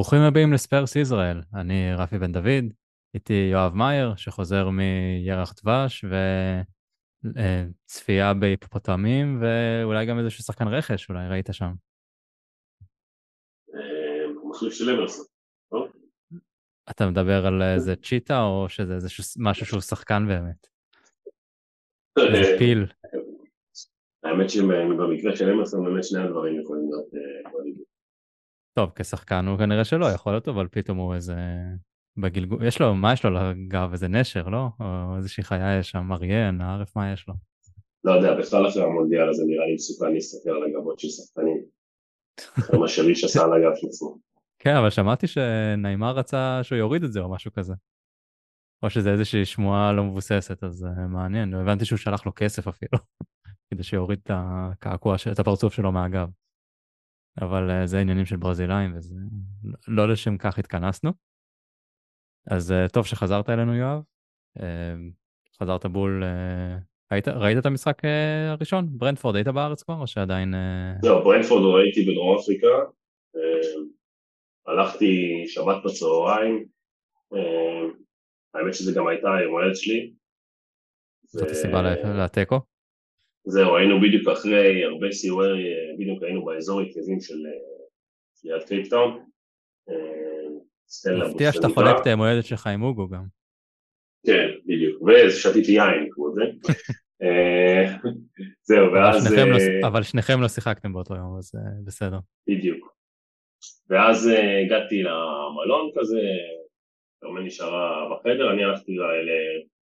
ברוכים הבאים לספרס ישראל, אני רפי בן דוד, איתי יואב מאייר שחוזר מירח דבש וצפייה בהיפופוטמים ואולי גם איזשהו שחקן רכש, אולי ראית שם. מחליף של אמרסון, לא? אתה מדבר על איזה צ'יטה או שזה איזשהו משהו שהוא שחקן באמת? איזה פיל. האמת שבמקרה של אמרסון באמת שני הדברים יכולים להיות טוב, כשחקן הוא כנראה שלא יכול להיות, אבל פתאום הוא איזה... בגלגול, יש לו, מה יש לו לגב? איזה נשר, לא? או איזושהי חיה יש שם, אריה, נערף, מה יש לו? לא יודע, בכלל אחרי המונדיאל הזה נראה לי מסוכן להסתכל על הגבות של שחקנים. אחרי מה שריש עשה על הגב של עצמו. כן, אבל שמעתי שנעימה רצה שהוא יוריד את זה או משהו כזה. או שזה איזושהי שמועה לא מבוססת, אז uh, מעניין. הבנתי שהוא שלח לו כסף אפילו, כדי שיוריד את הקעקוע, את הפרצוף שלו מהגב. אבל uh, זה עניינים של ברזילאים, וזה לא לשם כך התכנסנו. אז uh, טוב שחזרת אלינו, יואב. Uh, חזרת בול... Uh, היית, ראית את המשחק הראשון? ברנדפורד, היית בארץ כבר, או שעדיין... לא, ברנדפורד לא ראיתי בדרום אפריקה. הלכתי שבת בצהריים. האמת שזה גם הייתה היום הילד שלי. זאת הסיבה לתיקו? זהו, היינו בדיוק אחרי הרבה סיורי, בדיוק היינו באזור רכזים של ליד קייפטאון. מפתיע שאתה חולק את היום הילד שלך עם אוגו גם. כן, בדיוק, ושתיתי יין כמו זה. זהו, ואז... אבל שניכם לא שיחקתם באותו יום, אז בסדר. בדיוק. ואז הגעתי למלון כזה, תאומן נשארה בחדר, אני הלכתי ל...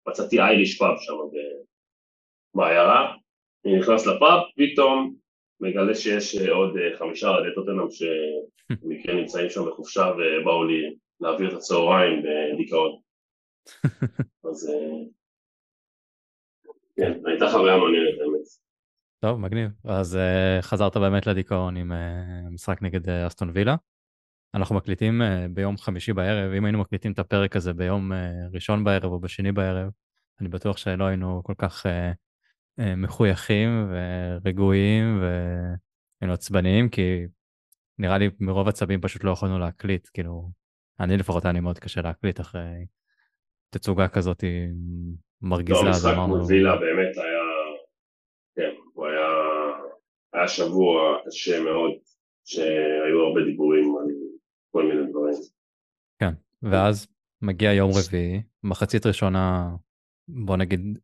מצאתי אייריש פאב שם בעיירה, אני נכנס לפאב, פתאום מגלה שיש עוד חמישה אוהדי טוטנאם שבמקרה נמצאים שם בחופשה ובאו לי להעביר את הצהריים בדיכאון. אז כן, הייתה חוויה מעניינת האמת. טוב, מגניב. אז uh, חזרת באמת לדיכאון עם uh, משחק נגד uh, אסטון וילה. אנחנו מקליטים uh, ביום חמישי בערב, אם היינו מקליטים את הפרק הזה ביום uh, ראשון בערב או בשני בערב, אני בטוח שלא היינו כל כך uh, uh, מחויכים ורגועים והיינו עצבניים, כי נראה לי מרוב עצבים פשוט לא יכולנו להקליט, כאילו, אני לפחות היה לי מאוד קשה להקליט אחרי תצוגה כזאת מרגיזה. לא, המשחק מול וילה באמת היה, כן, הוא היה, היה שבוע קשה מאוד, שהיו הרבה דיבורים על כל מיני דברים. כן, ואז מגיע יום רביעי, מחצית ראשונה, בוא נגיד,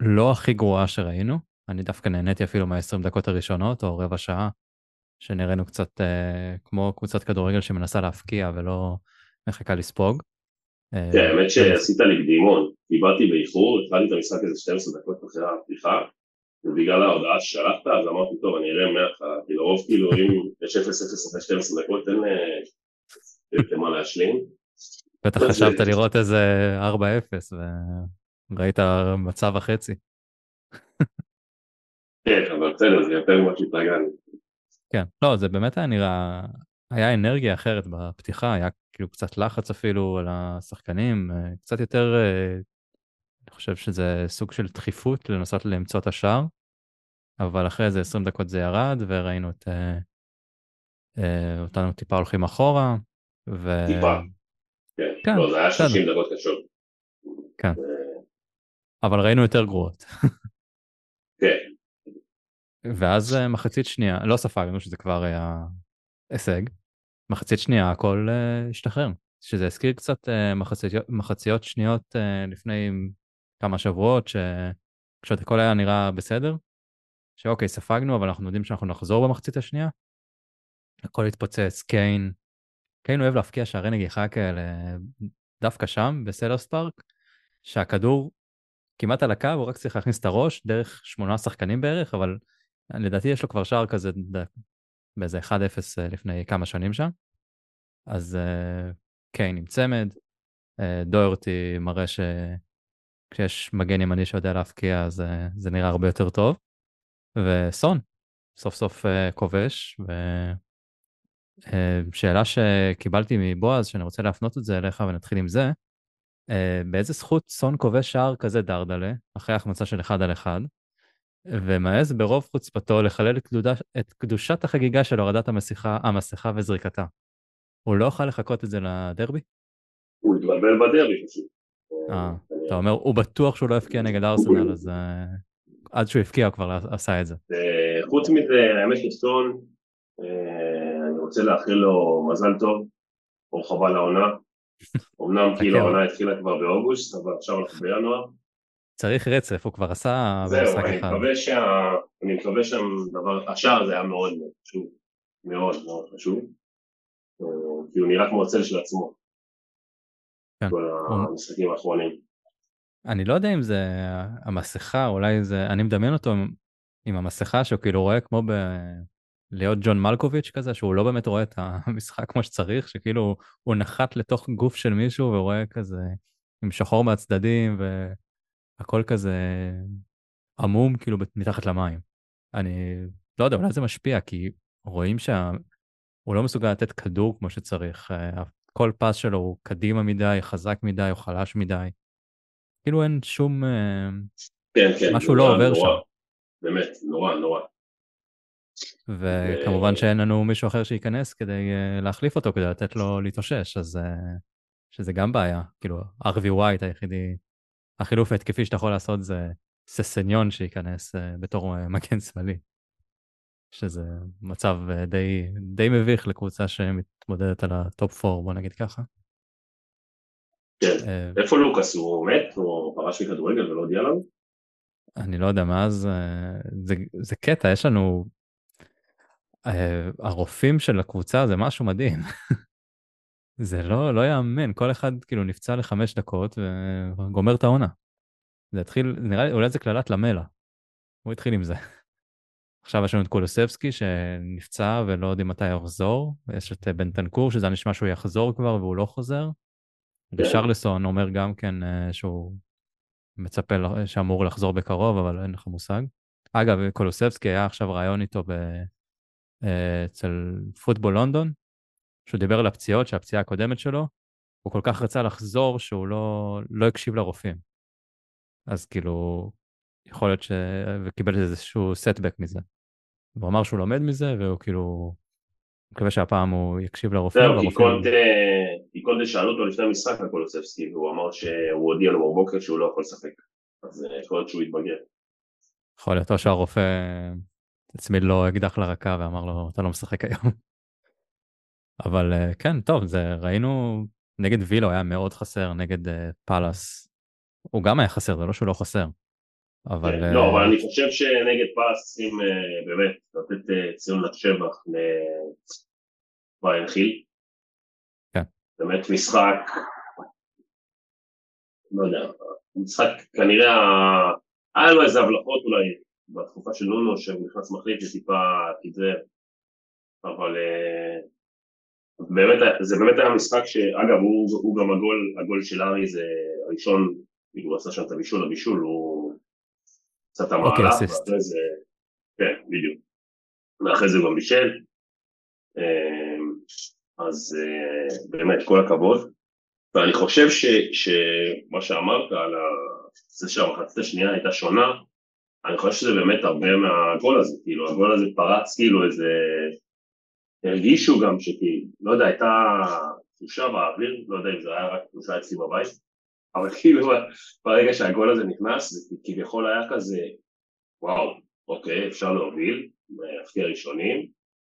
לא הכי גרועה שראינו, אני דווקא נהניתי אפילו מה-20 דקות הראשונות, או רבע שעה, שנראינו קצת אה, כמו קבוצת כדורגל שמנסה להפקיע ולא מחכה לספוג. כן, האמת שעשית לי קדימון, דיברתי באיחור, התחלתי את המשחק איזה 12 דקות אחרי הפתיחה, ובגלל ההודעה ששלחת, אז אמרתי, טוב, אני אראה מההתחלה, כי לרוב כאילו אם יש 0-0 אחרי 12 דקות, אין מה להשלים. בטח חשבת לראות איזה 4-0, וראית מצב וחצי. כן, אבל בסדר, זה יותר ממה שהתרגלנו. כן, לא, זה באמת היה נראה, היה אנרגיה אחרת בפתיחה, היה כאילו קצת לחץ אפילו על השחקנים, קצת יותר, אני חושב שזה סוג של דחיפות לנסות למצוא את השער, אבל אחרי איזה 20 דקות זה ירד וראינו את אותנו טיפה הולכים אחורה. ו... טיפה, כן, כן לא, זה היה 30 דקות קשות. כן, אבל ראינו יותר גרועות. כן. ואז מחצית שנייה, לא ספגנו שזה כבר היה הישג, מחצית שנייה הכל uh, השתחרר, שזה הזכיר קצת uh, מחציות, מחציות שניות לפני כמה שבועות, שפשוט הכל היה נראה בסדר, שאוקיי, ספגנו, אבל אנחנו יודעים שאנחנו נחזור במחצית השנייה, הכל התפוצץ, קיין, קיין אוהב להפקיע שערי נגיחה כאלה, דווקא שם, בסלרס פארק, שהכדור כמעט על הקו, הוא רק צריך להכניס את הראש דרך שמונה שחקנים בערך, אבל לדעתי יש לו כבר שער כזה באיזה 1-0 אה, לפני כמה שנים שם. אז uh, קיין עם צמד, uh, דוירטי מראה שכשיש מגן ימני שיודע להפקיע אז uh, זה נראה הרבה יותר טוב. וסון, סוף סוף כובש, ושאלה uh, שקיבלתי מבועז, שאני רוצה להפנות את זה אליך ונתחיל עם זה, באיזה זכות סון כובש שער כזה דרדלה, אחרי החמצה של אחד על אחד, ומעז ברוב חוצפתו לחלל את, קדוש, את קדושת החגיגה של הורדת המסכה, המסכה וזריקתה. הוא לא יכול לחכות את זה לדרבי? הוא התבלבל בדרבי פשוט. אה, אתה אומר, הוא בטוח שהוא לא יפקיע נגד ארסנל, אז אה, עד שהוא הפקיע הוא כבר עשה את זה. אה, חוץ מזה, האמת שסטון, אה, אני רוצה לאחל לו מזל טוב, ברוך הבא לעונה. אמנם כאילו העונה התחילה כבר באוגוסט, אבל עכשיו אנחנו בינואר. צריך רצף, הוא כבר עשה במשחק אחד. זהו, אני מקווה שה... אני מקווה שם דבר... השער הזה היה מאוד מאוד חשוב. מאוד מאוד חשוב. כי הוא נראה כמו הצל של עצמו. כן. כל המשחקים האחרונים. אני לא יודע אם זה המסכה, אולי זה... אני מדמיין אותו עם, עם המסכה שהוא כאילו רואה כמו ב... להיות ג'ון מלקוביץ' כזה, שהוא לא באמת רואה את המשחק כמו שצריך, שכאילו הוא נחת לתוך גוף של מישהו ורואה כזה עם שחור מהצדדים והכל כזה עמום כאילו מתחת למים. אני לא יודע, אולי זה משפיע, כי רואים שהוא לא מסוגל לתת כדור כמו שצריך. אה, כל פס שלו הוא קדימה מדי, חזק מדי או חלש מדי. כאילו אין שום... אה, כן, כן. משהו נורא, לא עובר נורא. שם. באמת, נורא, נורא. וכמובן שאין לנו מישהו אחר שייכנס כדי uh, להחליף אותו, כדי לתת לו להתאושש, אז uh, שזה גם בעיה. כאילו, ארווי ווייט היחידי, החילוף ההתקפי שאתה יכול לעשות זה ססניון שייכנס אה, בתור מגן שמאלי. שזה מצב די, די מביך לקבוצה שמתמודדת על ה-top 4, בוא נגיד ככה. כן, איפה לוקאס? הוא מת? הוא פרש מכדורגל ולא הודיע לנו? אני לא יודע, מאז, זה, זה קטע, יש לנו אה, הרופאים של הקבוצה זה משהו מדהים. זה לא, לא יאמן, כל אחד כאילו נפצע לחמש דקות וגומר את העונה. זה התחיל, נראה לי, אולי זה קללת למלה. הוא התחיל עם זה. עכשיו יש לנו את קולוסבסקי שנפצע ולא יודעים מתי יחזור, יש את בן תנקור שזה נשמע שהוא יחזור כבר והוא לא חוזר. כן. ושרלסון אומר גם כן אה, שהוא מצפה שאמור לחזור בקרוב, אבל אין לך מושג. אגב, קולוסבסקי היה עכשיו רעיון איתו ב... אה, אצל פוטבול לונדון, שהוא דיבר על הפציעות, שהפציעה הקודמת שלו, הוא כל כך רצה לחזור שהוא לא, לא הקשיב לרופאים. אז כאילו, יכול להיות ש... וקיבל איזשהו סטבק מזה. הוא אמר שהוא לומד מזה, והוא כאילו, מקווה שהפעם הוא יקשיב לרופאים. זהו, כי קונטה שאלו אותו לפני המשחק על קולוספסקי, והוא אמר שהוא הודיע לו בבוקר שהוא לא יכול לשחק. אז אה, יכול להיות שהוא יתבגר. יכול להיות, או שהרופא הצמיד לו אקדח לרקה ואמר לו, אתה לא משחק היום. אבל אה, כן, טוב, זה ראינו, נגד וילו היה מאוד חסר, נגד uh, פאלאס. הוא גם היה חסר, זה לא שהוא לא חסר. אבל... כן, uh... לא, אבל אני חושב שנגד פאלאס צריכים uh, באמת לתת uh, ציון לשבח לבריין חיל. כן. באמת משחק, לא יודע, משחק כנראה, היה לו איזה הבלחות אולי בתקופה של נונו שנכנס מחליט וטיפה קיצר, אבל אה, באמת, זה באמת היה משחק שאגב הוא, הוא גם הגול, הגול של ארי זה הראשון, הוא עשה שם את הבישול הבישול, הוא עשה את המהלך, okay, ואחרי זה, כן, בדיוק, ואחרי זה הוא גם בישל, אה, אז אה, באמת כל הכבוד, ואני חושב ש, שמה שאמרת על זה שהמחצית השנייה הייתה שונה, אני חושב שזה באמת הרבה מהגול הזה, כאילו הגול הזה פרץ כאילו איזה... הרגישו גם שכאילו, לא יודע, הייתה תחושה באוויר, לא יודע אם זה היה רק תחושה אצלי בבית, אבל כאילו ברגע שהגול הזה נכנס, זה כביכול היה כזה, וואו, אוקיי, אפשר להוביל, להפתיע ראשונים,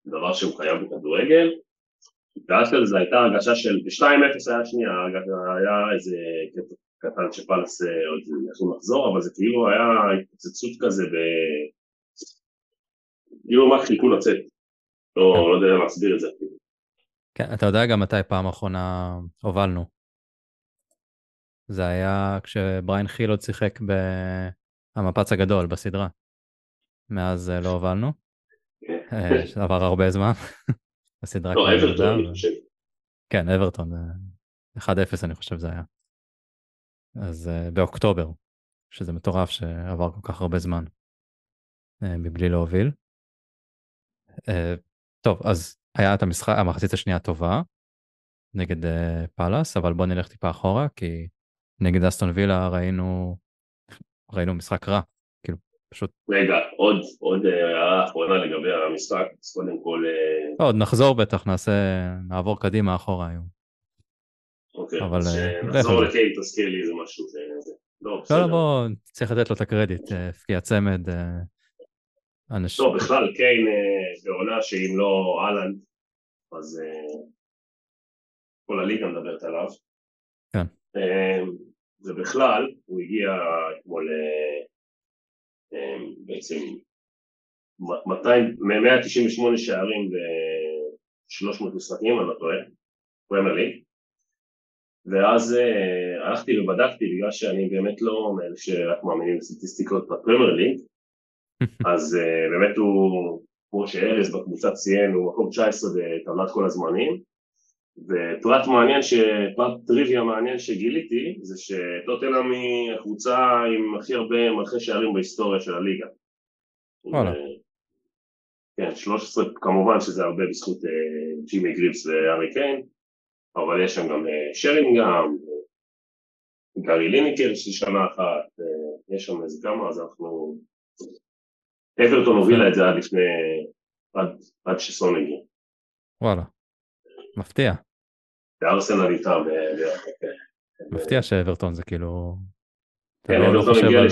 דבר שהוא קיים בכדורגל, ואז כזה זו הייתה הרגשה של, ב-2-0 היה שנייה, היה איזה קטן שפלס אה, עוד יכלו לחזור, אבל זה כאילו היה התפוצצות כזה ב... כאילו רק חיכו לצאת. לא. לא יודע להסביר את זה אפילו. כן, אתה יודע גם מתי פעם אחרונה הובלנו. זה היה כשבריין חיל עוד שיחק במפץ הגדול בסדרה. מאז אה, לא הובלנו. כן. אה, עבר הרבה זמן. הסדרה לא, אברטון, אני חושב. כן, אברטון. 1-0 אני חושב זה היה. אז uh, באוקטובר, שזה מטורף שעבר כל כך הרבה זמן uh, מבלי להוביל. Uh, טוב, אז היה את המשחק, המחצית השנייה טובה נגד uh, פאלאס, אבל בוא נלך טיפה אחורה, כי נגד אסטון וילה ראינו, ראינו משחק רע, כאילו פשוט... רגע, עוד, עוד הערה אחרונה לגבי המשחק, אז קודם כל... עוד נחזור בטח, נעשה, נעבור קדימה אחורה היום. אוקיי, אבל, אז אה, שנחזור לך. לקיין, תזכיר לי איזה משהו. לא, לא, לא. בוא, צריך לתת לו את הקרדיט, אה, הבקיע צמד. אה, אנשים... לא, בכלל, קיין אה, בעונה שאם לא אהלנד, אז אה, כל הליגה מדברת עליו. כן. אה, ובכלל, הוא הגיע אתמול אה, אה, בעצם 200 198 שערים ב-300 משחקים, אני לא טועה, פרמייר ליג. ואז אה, הלכתי ובדקתי, בגלל שאני באמת לא מאלה שרק מאמינים בסטטיסטיקות בפרמייר ליג, אז uh, באמת הוא, כמו שארז בקבוצה ציין, הוא מקום 19 בטבלת כל הזמנים, ופרט מעניין, ש... פרט טריוויה מעניין שגיליתי, זה שטוטנאם היא הקבוצה עם הכי הרבה מלכי שערים בהיסטוריה של הליגה. וואלה. אה, כן, 13, כמובן שזה הרבה בזכות uh, ג'ימי גריבס והארי קיין, אבל יש שם גם uh, שרינגהם, גארי ליניקר של שנה אחת, uh, יש שם איזה כמה, אז אנחנו... אברטון הובילה את זה עד לפני, עד, עד שסון הגיע. וואלה, מפתיע, וארסנל איתה ב-. מפתיע שאברטון זה כאילו... אתה כן, לא- לא חושב על.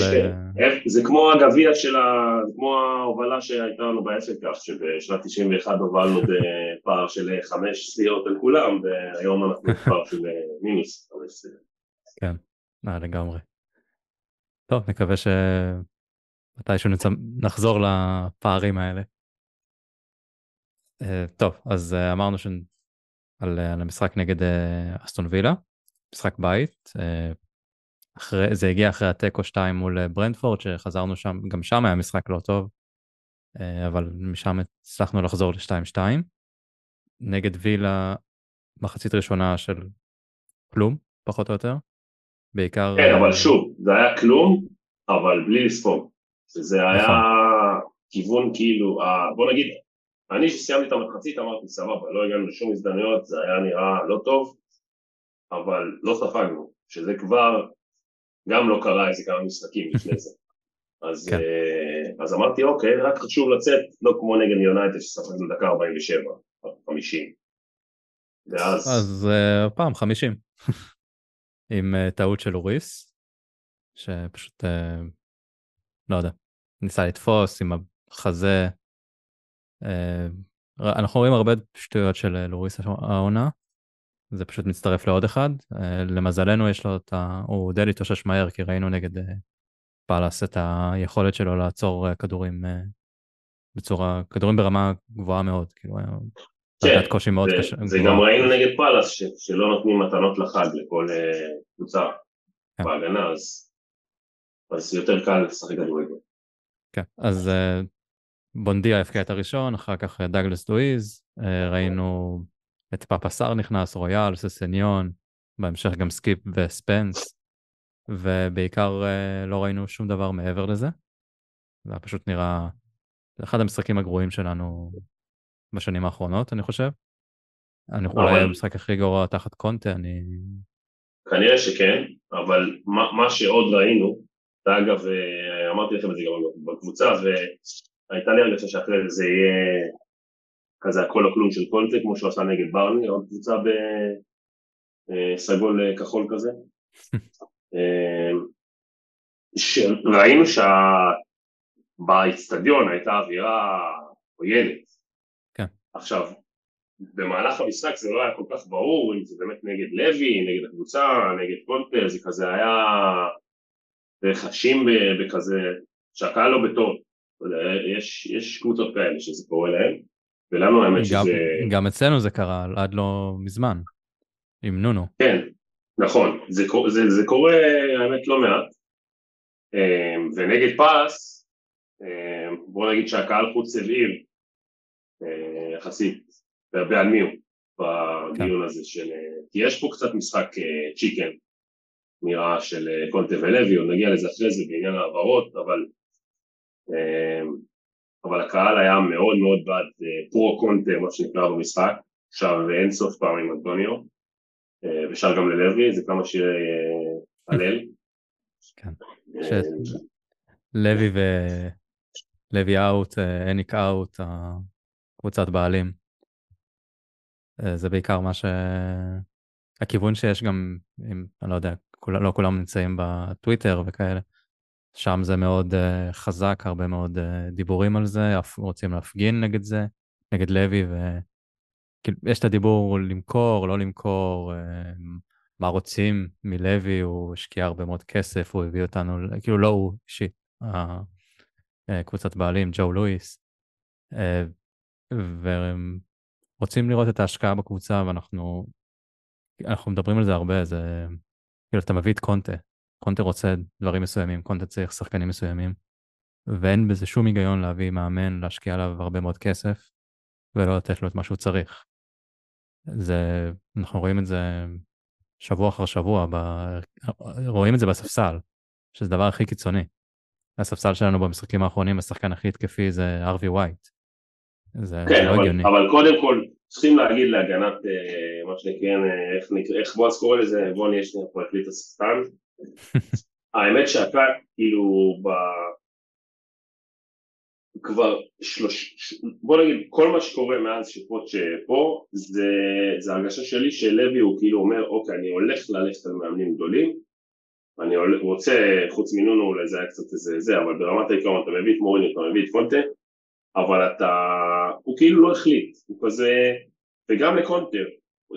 אה, זה כמו הגביע של ה... כמו ההובלה שהייתה לנו באפריקה, שבשנת 91 הובלנו בפער של חמש סטיות על כולם, והיום אנחנו בפער של מינוס חמש סטיות. אה, לגמרי. טוב, נקווה שמתישהו נצ... נחזור לפערים האלה. אה, טוב, אז אה, אמרנו ש... על, אה, על המשחק נגד אה, אסטון וילה, משחק בית. אה, אחרי, זה הגיע אחרי התיקו 2 מול אה, ברנדפורד, שחזרנו שם, גם שם היה משחק לא טוב, אה, אבל משם הצלחנו לחזור ל-2-2. נגד וילה, מחצית ראשונה של כלום, פחות או יותר. בעיקר... כן, אה, אבל שוב, זה היה כלום, אבל בלי לספוג. שזה היה נכון. כיוון כאילו, בוא נגיד, אני שסיימתי את המחצית אמרתי סבבה, לא הגענו לשום הזדמנויות, זה היה נראה לא טוב, אבל לא ספגנו, שזה כבר גם לא קרה איזה כמה משחקים לפני זה. אז, כן. אה, אז אמרתי אוקיי, רק חשוב לצאת, לא כמו נגד יונייטד שספגנו דקה 47, 50. ואז, אז אה, פעם 50. עם אה, טעות של אוריס, שפשוט, לא יודע, ניסה לתפוס עם החזה. אנחנו רואים הרבה שטויות של לוריס העונה, זה פשוט מצטרף לעוד אחד. אה, למזלנו יש לו את ה... הוא די להתאושש מהר, כי ראינו נגד אה, פאלאס את היכולת שלו לעצור אה, כדורים בצורה, כדורים ברמה גבוהה מאוד, כאילו היה דרגת קושי מאוד זה, קשה. זה. גם ראינו נגד פאלאס, ש, שלא נותנים מתנות לחג לכל קבוצה כן. בהגנה, אז, אז יותר קל לשחק כדורגל. כן, אז בונדיה הבקיע את הראשון, אחר כך דאגלס לואיז, ראינו את פאפה נכנס, רויאל, ססניון, בהמשך גם סקיפ וספנס, ובעיקר אה, לא ראינו שום דבר מעבר לזה. זה היה פשוט נראה, זה אחד המשחקים הגרועים שלנו בשנים האחרונות, אני חושב. אני, אולי אבל- המשחק הכי גרוע תחת קונטה, אני... כנראה שכן, אבל מה, מה שעוד ראינו, ואגב, אה, אמרתי לכם את זה גם בקבוצה, והייתה לי הרגשה שאחרי זה יהיה כזה הכל או כלום של קונטה, כמו שהוא עשה נגד ברני, עוד קבוצה בסגול אה, כחול כזה. אה, שראינו שבאיצטדיון הייתה אווירה עוינת. כן. עכשיו, במהלך המשחק זה לא היה כל כך ברור אם זה באמת נגד לוי, נגד הקבוצה, נגד קונטה, זה כזה היה חשים בכזה, שהקהל לא בטוב. יש, יש קבוצות כאלה שזה קורה להם, ולנו האמת גם, שזה... גם אצלנו זה קרה עד לא מזמן, עם נונו. כן, נכון, זה, זה, זה קורה האמת לא מעט, אמ, ונגד פס, אמ, בוא נגיד שהקהל חוץ הבהיר אה, יחסית, והרבה על מי הוא בדיון הזה של, אה, כי יש פה קצת משחק אה, צ'יקן, נראה של קונטה ולוי, עוד נגיע לזה אחרי זה בעניין העברות, אבל אמ, אבל הקהל היה מאוד מאוד בעד אה, פרו קונטה, מה שנקרא במשחק, שר אין סוף פעם עם אנטוניו, אה, ושר גם ללוי, זה כמה שירי אה, הלל. כן. לוי ו... לוי אאוט, אניק אאוט, קבוצת בעלים. זה בעיקר מה ש... הכיוון שיש גם, אם, אני לא יודע, כול, לא כולם נמצאים בטוויטר וכאלה, שם זה מאוד uh, חזק, הרבה מאוד uh, דיבורים על זה, רוצים להפגין נגד זה, נגד לוי, ויש את הדיבור למכור, לא למכור, uh, מה רוצים מלוי, הוא השקיע הרבה מאוד כסף, הוא הביא אותנו, כאילו לא הוא אישית, קבוצת בעלים, ג'ו לואיס, ורוצים לראות את ההשקעה בקבוצה, ואנחנו אנחנו מדברים על זה הרבה, זה כאילו אתה מביא את קונטה, קונטה רוצה דברים מסוימים, קונטה צריך שחקנים מסוימים, ואין בזה שום היגיון להביא מאמן, להשקיע עליו הרבה מאוד כסף, ולא לתת לו את מה שהוא צריך. זה, אנחנו רואים את זה שבוע אחר שבוע, ב... רואים את זה בספסל, שזה הדבר הכי קיצוני. הספסל שלנו במשחקים האחרונים, השחקן הכי התקפי זה ארווי ווייט. זה, כן, לא אבל, הגיוני. אבל קודם כל, צריכים להגיד להגנת, אה, מה שנקרא, אה, איך, איך בועז קורא לזה, בוא נהיה שנייה פרקליט השחקן. האמת שאתה, כאילו, ב... כבר שלוש... בוא נגיד, כל מה שקורה מאז שפוטש פה, זה, זה הרגשה שלי שלוי הוא כאילו אומר, אוקיי, אני הולך ללכת על מאמנים גדולים, אני רוצה, חוץ מנונו אולי זה היה קצת איזה זה, אבל ברמת העיקרון אתה מביא את מוריני, אתה מביא את קונטה, אבל אתה, הוא כאילו לא החליט, הוא כזה, וגם לקונטר,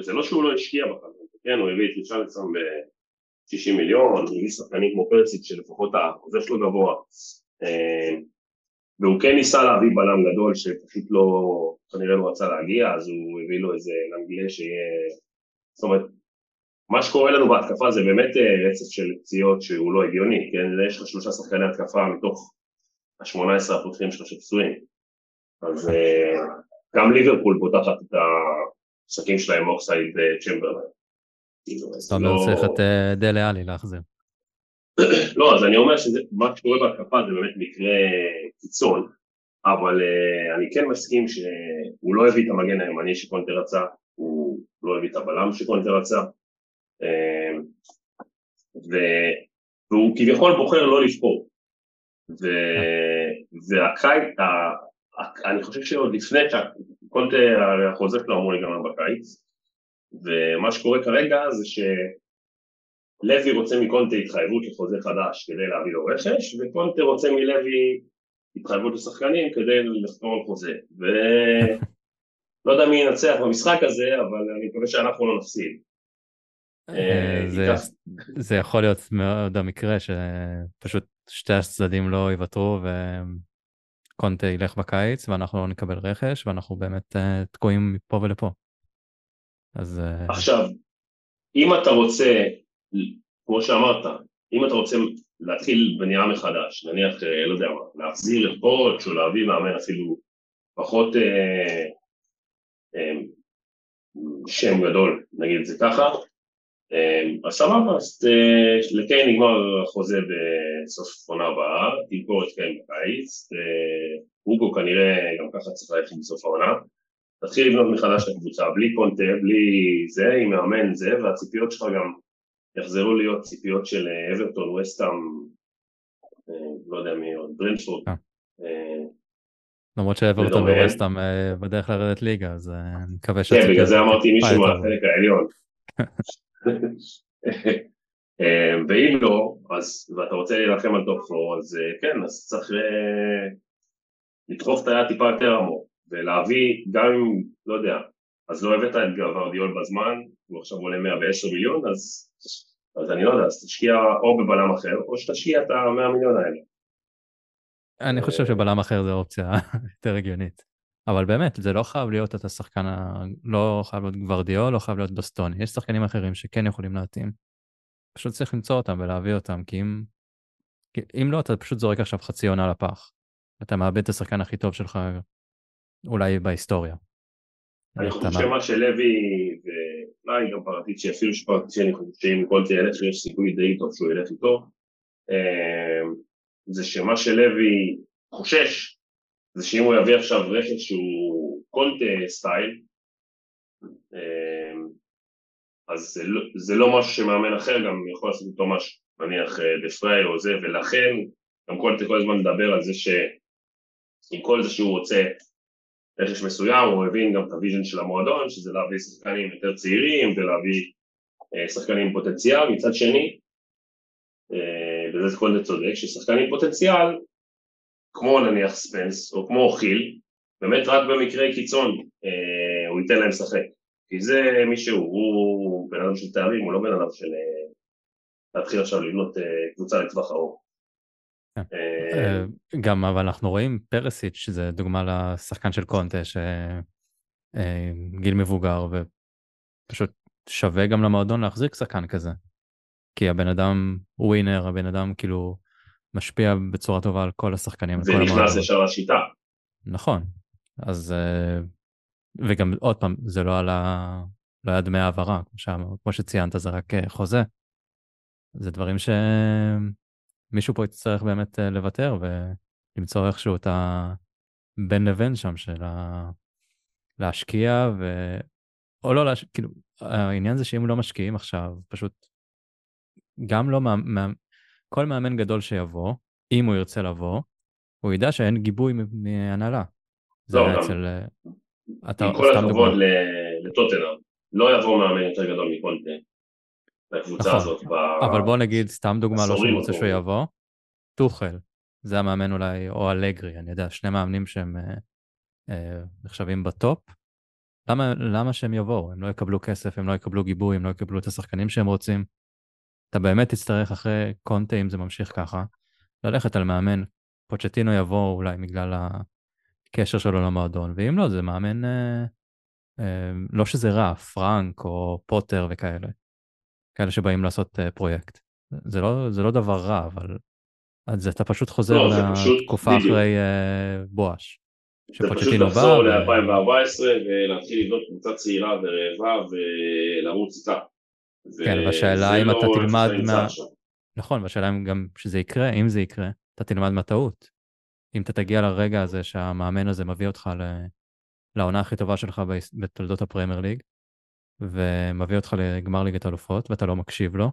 זה לא שהוא לא השקיע בכלל, כן, הוא הביא את ריצ'רלסון ב-60 מיליון, הביא שחקנים כמו פרסיק שלפחות החוזה שלו גבוה, אה, והוא כן ניסה להביא בלם גדול שפשוט לא, כנראה לא רצה להגיע, אז הוא הביא לו איזה לנגלה שיהיה, זאת אומרת, מה שקורה לנו בהתקפה זה באמת אה, רצף של פציעות שהוא לא הגיוני, כן, יש לך שלושה שחקני התקפה מתוך ה-18 הפותחים שלך שפצועים, אז אה, גם ליברפול פותחת את המשחקים שלהם אוקסייד צ'מברליין. כאילו, זאת אומרת לא- צריך את אה, דלה עלי להחזיר. לא, אז אני אומר שמה שקורה בהתקפה זה באמת מקרה קיצון, אבל אני כן מסכים שהוא לא הביא את המגן הימני שקונטה רצה, הוא לא הביא את הבלם שקונטה רצה, והוא כביכול בוחר לא לבחור. והקיץ, אני חושב שעוד לפני שקונטה, החוזה שלו אמור להיגמר בקיץ, ומה שקורה כרגע זה שלוי רוצה מקונטה התחייבות לחוזה חדש כדי להביא לו רכש, וקונטה רוצה מלוי התחייבות לשחקנים כדי לחתום על חוזה. ולא יודע מי ינצח במשחק הזה, אבל אני מקווה שאנחנו לא נפסיד. אה, זה יכול להיות מאוד המקרה שפשוט שתי הצדדים לא יוותרו קונטה ילך בקיץ ואנחנו לא נקבל רכש ואנחנו באמת uh, תקועים מפה ולפה. אז... Uh... עכשיו, אם אתה רוצה, כמו שאמרת, אם אתה רוצה להתחיל בנייה מחדש, נניח, uh, לא יודע מה, להחזיר את פוטש או להביא מאמן אפילו פחות uh, uh, שם גדול, נגיד את זה ככה, אמ, אז סבבה, אז אה, לקיין נגמר החוזה בסוף עונה הבאה, תמכור את קיין בקיץ, אוגו כנראה גם ככה צריך ללכת בסוף העונה, תתחיל לבנות מחדש את הקבוצה, בלי קונטה, בלי זה, עם מאמן זה, והציפיות שלך גם יחזרו להיות ציפיות של אה, אברטון, וסטאם, אה, לא יודע מי עוד, ברנפורד. למרות שאברטון וווסטאם בדרך לרדת ליגה, אז אני מקווה שאתה... כן, בגלל זה אמרתי מישהו מהחלק העליון. אה, ואם לא, אז, ואתה רוצה להילחם על top four, אז אה, כן, אז צריך אה, לדחוף את היד טיפה יותר עמוק, ולהביא, גם אם, לא יודע, אז לא הבאת את גוורדיול בזמן, הוא עכשיו עולה 110 מיליון, אז, אז אני לא יודע, אז תשקיע או בבלם אחר, או שתשקיע את ה-100 מיליון האלה. אני חושב שבלם אחר זה אופציה יותר הגיונית. אבל באמת, זה לא חייב להיות את השחקן, ה... לא חייב להיות גוורדיאל, לא חייב להיות בסטוני, יש שחקנים אחרים שכן יכולים להתאים. פשוט צריך למצוא אותם ולהביא אותם, כי אם, כי אם לא, אתה פשוט זורק עכשיו חצי עונה לפח. אתה מאבד את השחקן הכי טוב שלך אולי בהיסטוריה. אני חושב שמה שלוי, ואולי גם פרטיצ'י, אפילו שפרטיצ'י, אני חושב שאם כל זה ילך, יש סיכוי די טוב שהוא ילך איתו, אה, זה שמה שלוי חושש, זה שאם הוא יביא עכשיו רכש שהוא קונטה style, אמ, אז זה לא, זה לא משהו שמאמן אחר גם יכול לעשות איתו משהו, נניח דה אה, או זה, ולכן גם קונטה כל הזמן מדבר על זה שעם כל זה שהוא רוצה רכש מסוים, הוא הבין גם את ה vision של המועדון, שזה להביא שחקנים יותר צעירים ולהביא אה, שחקנים פוטנציאל, מצד שני, בזה קונטה צודק, ששחקנים פוטנציאל, כמו נניח ספנס או כמו חיל, באמת רק במקרי קיצון הוא ייתן להם לשחק. כי זה מי שהוא, הוא בן אדם של תארים, הוא לא בן אדם של אה, להתחיל עכשיו לבנות אה, קבוצה לטווח ארוך. כן. אה, גם אבל אנחנו רואים פרסיץ' שזה דוגמה לשחקן של קונטה שגיל מבוגר ופשוט שווה גם למועדון להחזיק שחקן כזה. כי הבן אדם הוא ווינר, הבן אדם כאילו משפיע בצורה טובה על כל השחקנים. זה נכנס ישר לשיטה. נכון, אז וגם עוד פעם, זה לא עלה, לא היה דמי העברה, כמו, שציינת, זה רק אה, חוזה. זה דברים שמישהו פה יצטרך באמת אה, לוותר ולמצוא איכשהו את הבין לבין שם של ה... להשקיע ו... או לא להשקיע, כאילו, העניין זה שאם לא משקיעים עכשיו, פשוט גם לא, מה... מה... כל מאמן גדול שיבוא, אם הוא ירצה לבוא, הוא ידע שאין גיבוי מהנהלה. זה לא, אצל... אה, אתה, עם כל הכבוד לטוטנאם, לא יבוא מאמן יותר גדול מקונטה לקבוצה נכון, הזאת. אבל בוא נגיד, סתם דוגמה, לא שאני רוצה שהוא יבוא, טוחל, זה המאמן אולי, או אלגרי, אני יודע, שני מאמנים שהם אה, אה, נחשבים בטופ. למה, למה שהם יבואו? הם לא יקבלו כסף, הם לא יקבלו גיבוי, הם לא יקבלו את השחקנים שהם רוצים. אתה באמת תצטרך אחרי קונטה, אם זה ממשיך ככה, ללכת על מאמן. פוצ'טינו יבוא אולי בגלל הקשר שלו למועדון, ואם לא, זה מאמן, אה, אה, לא שזה רע, פרנק או פוטר וכאלה, כאלה שבאים לעשות אה, פרויקט. זה לא, זה לא דבר רע, אבל אז אתה פשוט חוזר לא, לתקופה פשוט, אחרי אה, בואש. זה פשוט לחזור ל-2014 ולהתחיל לבנות קבוצה צעירה ורעבה ולרוץ איתה. כן, והשאלה אם לא אתה תלמד מה... נכון, והשאלה אם גם שזה יקרה, אם זה יקרה, אתה תלמד מהטעות. אם אתה תגיע לרגע הזה שהמאמן הזה מביא אותך לעונה הכי טובה שלך בתולדות הפרמייר ליג, ומביא אותך לגמר ליגת אלופות, ואתה לא מקשיב לו,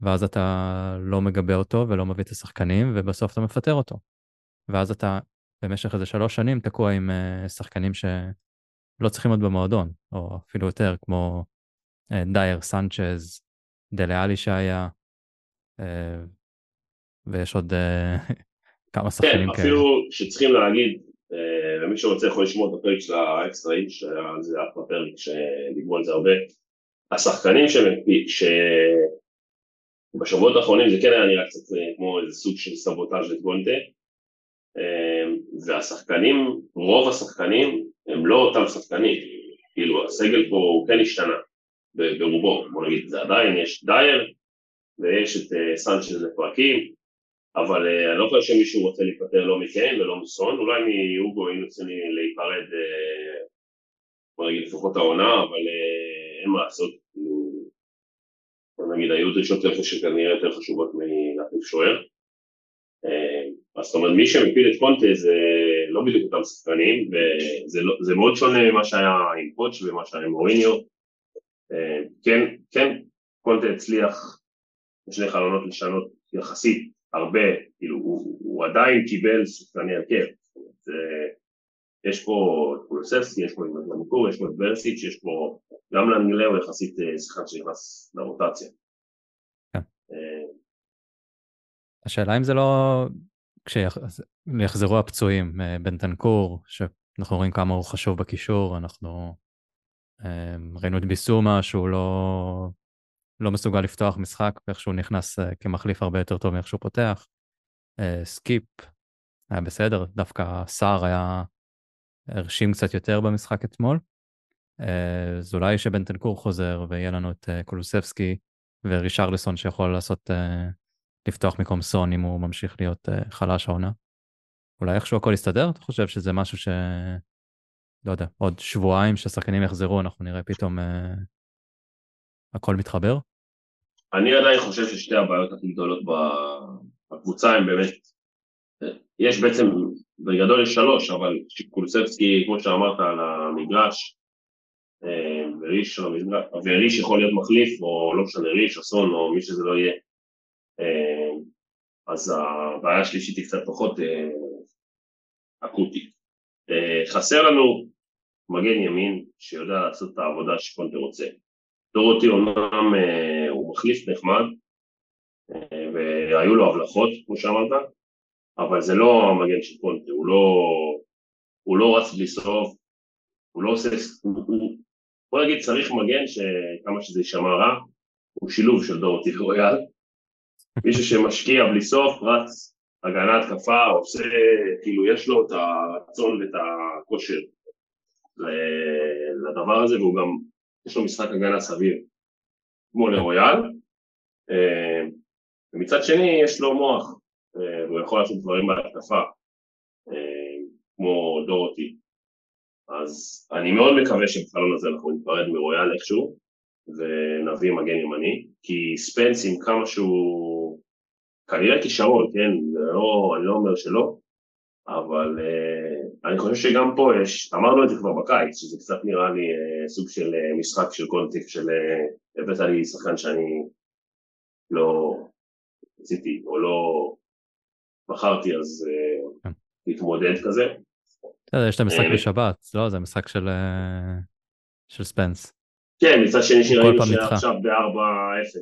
ואז אתה לא מגבה אותו ולא מביא את השחקנים, ובסוף אתה מפטר אותו. ואז אתה במשך איזה שלוש שנים תקוע עם uh, שחקנים שלא צריכים להיות במועדון, או אפילו יותר, כמו uh, דייר, סנצ'ז, דליאלי שהיה, uh, ויש עוד כמה שחקנים כן, כאלה. כן, אפילו שצריכים להגיד, אה, ומי שרוצה יכול לשמוע את הפרק של על זה אחלה פרק שדיברו על זה הרבה, השחקנים שבשבועות האחרונים זה כן היה נראה קצת אה, כמו איזה סוג של סבוטאז' את גונטה, אה, והשחקנים, רוב השחקנים הם לא אותם שחקנים, כאילו הסגל פה הוא כן השתנה ברובו, בוא נגיד, זה עדיין יש דייר ויש את סנצ'ז לפרקים, אבל uh, אני לא חושב שמישהו רוצה להיפטר לא מקיין ולא מסון, אולי מאוגו היינו צריכים להיפרד, uh, בוא נגיד לפחות העונה, אבל uh, אין מה לעשות, בוא נגיד היו דרישות רכש שכנראה יותר חשובות מלהחליף שוער. אז זאת אומרת מי שמפיל את קונטה זה לא בדיוק אותם שחקנים, וזה לא, מאוד שונה ממה שהיה עם פוטש ומה שהיה עם מוריניו. Uh, כן, כן, קונטה הצליח בשני חלונות לשנות יחסית הרבה, כאילו הוא, הוא עדיין קיבל שחקני הרכב, יש פה את קולוספסקי, יש פה את מנקור, יש פה את ברסיץ', יש פה גם לאנגלה הוא יחסית אה, שחקן שנכנס לרוטציה. כן. אה, השאלה אם זה לא, כשיחזרו הפצועים, אה, בנטנקור, שאנחנו רואים כמה הוא חשוב בקישור, אנחנו ראינו את ביסומה שהוא לא לא מסוגל לפתוח משחק ואיך שהוא נכנס uh, כמחליף הרבה יותר טוב מאיך שהוא פותח. אה, סקיפ היה בסדר, דווקא סער היה הרשים קצת יותר במשחק אתמול. אז אולי שבנטנקור חוזר ויהיה לנו את קולוסבסקי ורישרלסון שיכול לעשות, לפתוח מקום סון אם הוא ממשיך להיות חלש העונה. אולי איכשהו הכל יסתדר? אתה חושב שזה משהו ש... לא יודע, עוד שבועיים שהשחקנים יחזרו, אנחנו נראה פתאום אה, הכל מתחבר? אני עדיין חושב ששתי הבעיות הכי גדולות בקבוצה הן באמת, יש בעצם, בגדול יש שלוש, אבל קולסבסקי, כמו שאמרת, על המגרש, אה, וריש, וריש יכול להיות מחליף, או לא משנה, ריש, אסון, או מי שזה לא יהיה. אה, אז הבעיה השלישית היא קצת פחות אקוטית. חסר לנו מגן ימין שיודע לעשות את העבודה שקונטה רוצה. דורותי אומנם הוא מחליף נחמד, והיו לו הבלחות, כמו שאמרת, אבל זה לא המגן של קונטה, הוא לא, הוא לא רץ בלי סוף, הוא לא עושה, הוא, הוא, בוא נגיד צריך מגן שכמה שזה יישמע רע, הוא שילוב של דורותי ורויאל, מישהו שמשקיע בלי סוף, רץ הגנה התקפה, עושה, כאילו יש לו את הרצון ואת הכושר לדבר הזה, והוא גם, יש לו משחק הגנה סביר, כמו לרויאל, אה, ומצד שני יש לו מוח, אה, והוא יכול לעשות דברים בהתקפה, אה, כמו דורותי. אז אני מאוד מקווה שבחלון הזה אנחנו ניפרד מרויאל איכשהו, ונביא מגן ימני, כי ספנס עם כמה שהוא כנראה כישרון, כן, לא, אני לא אומר שלא, אבל אני חושב שגם פה יש, אמרנו את זה כבר בקיץ, שזה קצת נראה לי uh, סוג של uh, משחק של קונטיק, של uh, הבאת לי שחקן שאני לא רציתי או לא בחרתי, אז uh, להתמודד כזה. יש את המשחק בשבת, לא? זה משחק של, של ספנס. כן, מצד שני שראינו שעכשיו ב-4-0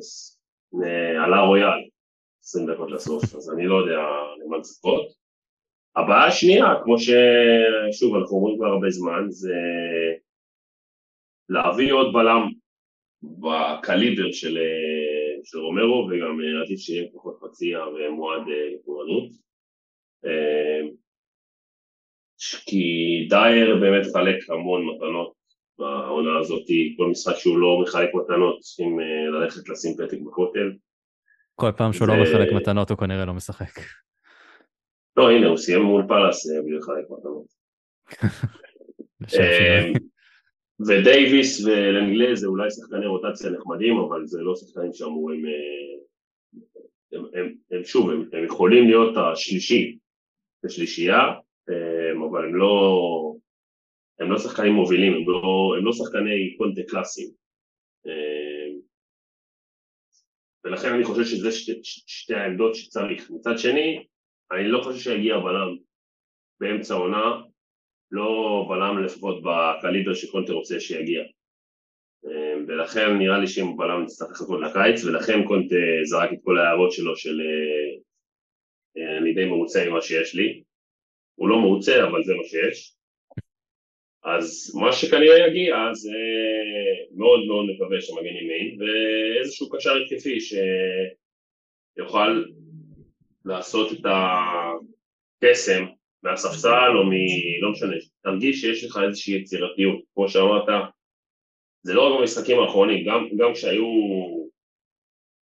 עלה רויאל, 20 דקות לסוף, אז אני לא יודע למה לצפות. הבעיה השנייה, כמו ששוב אנחנו אומרים כבר הרבה זמן, זה להביא עוד בלם בקליבר של, של רומרו, וגם עדיף שיהיה פחות פציע ומועד לפורענות. כי דייר באמת חלק המון מתנות בעונה הזאת, כל משחק שהוא לא מחלק מתנות צריכים אה, ללכת לשים פתק בכותל. כל פעם שהוא זה... לא מחלק מתנות הוא כנראה לא משחק. לא, הנה, הוא סיים מול פאלאס אה, לחלק מתנות. אה, ודייוויס ולנגלה זה אולי שחקני רוטציה נחמדים, אבל זה לא שחקנים שאמורים... הם, הם, הם שוב, הם, הם יכולים להיות השלישי בשלישייה, אבל הם לא, הם לא שחקנים מובילים, הם לא, הם לא שחקני קונטה קלאסיים. אה, ולכן אני חושב שזה שתי, שתי העמדות שצריך. מצד שני, אני לא חושב שיגיע בלם באמצע העונה, לא בלם לפחות בקליבר שקונטה רוצה שיגיע. אה, ולכן נראה לי שאם בלם נצטרך לחכות לקיץ, ולכן קונטה זרק את כל ההערות שלו של אה, אני די מרוצה ממה שיש לי. הוא לא מרוצה, אבל זה מה שיש. אז מה שכנראה יגיע זה מאוד מאוד מקווה שמגן ימין ואיזשהו קשר התקפי שיוכל לעשות את הקסם מהספסל או מ... לא משנה, תרגיש שיש לך איזושהי יצירתיות, כמו שאמרת, זה לא רק במשחקים האחרונים, גם, גם כשהיו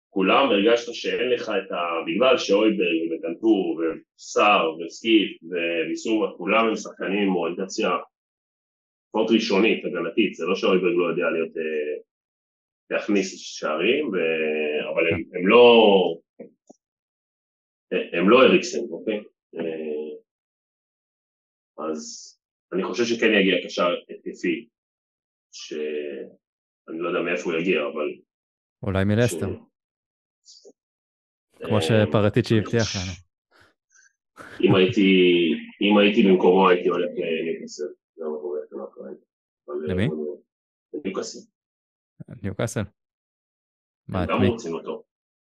כולם הרגשת שאין לך את ה... בגלל שאויברג וקנטור וסער וסקיף וויסומה, כולם הם שחקנים עם אוריינטציה ספורט ראשונית, הגנתית, זה לא שאויברג לא יודע להיות, אה, להכניס שערים, ו... אבל הם, הם לא, הם לא אריקסן, אוקיי? אה, אז אני חושב שכן יגיע קשר התקפי, שאני לא יודע מאיפה הוא יגיע, אבל... אולי מלסטר. כמו אה, שפרטיצ'י הבטיח לנו. אם הייתי, אם הייתי במקומו הייתי הולך לניוקאסל. למי? לניוקאסל. ניוקאסל. מה, את מי? רוצים אותו.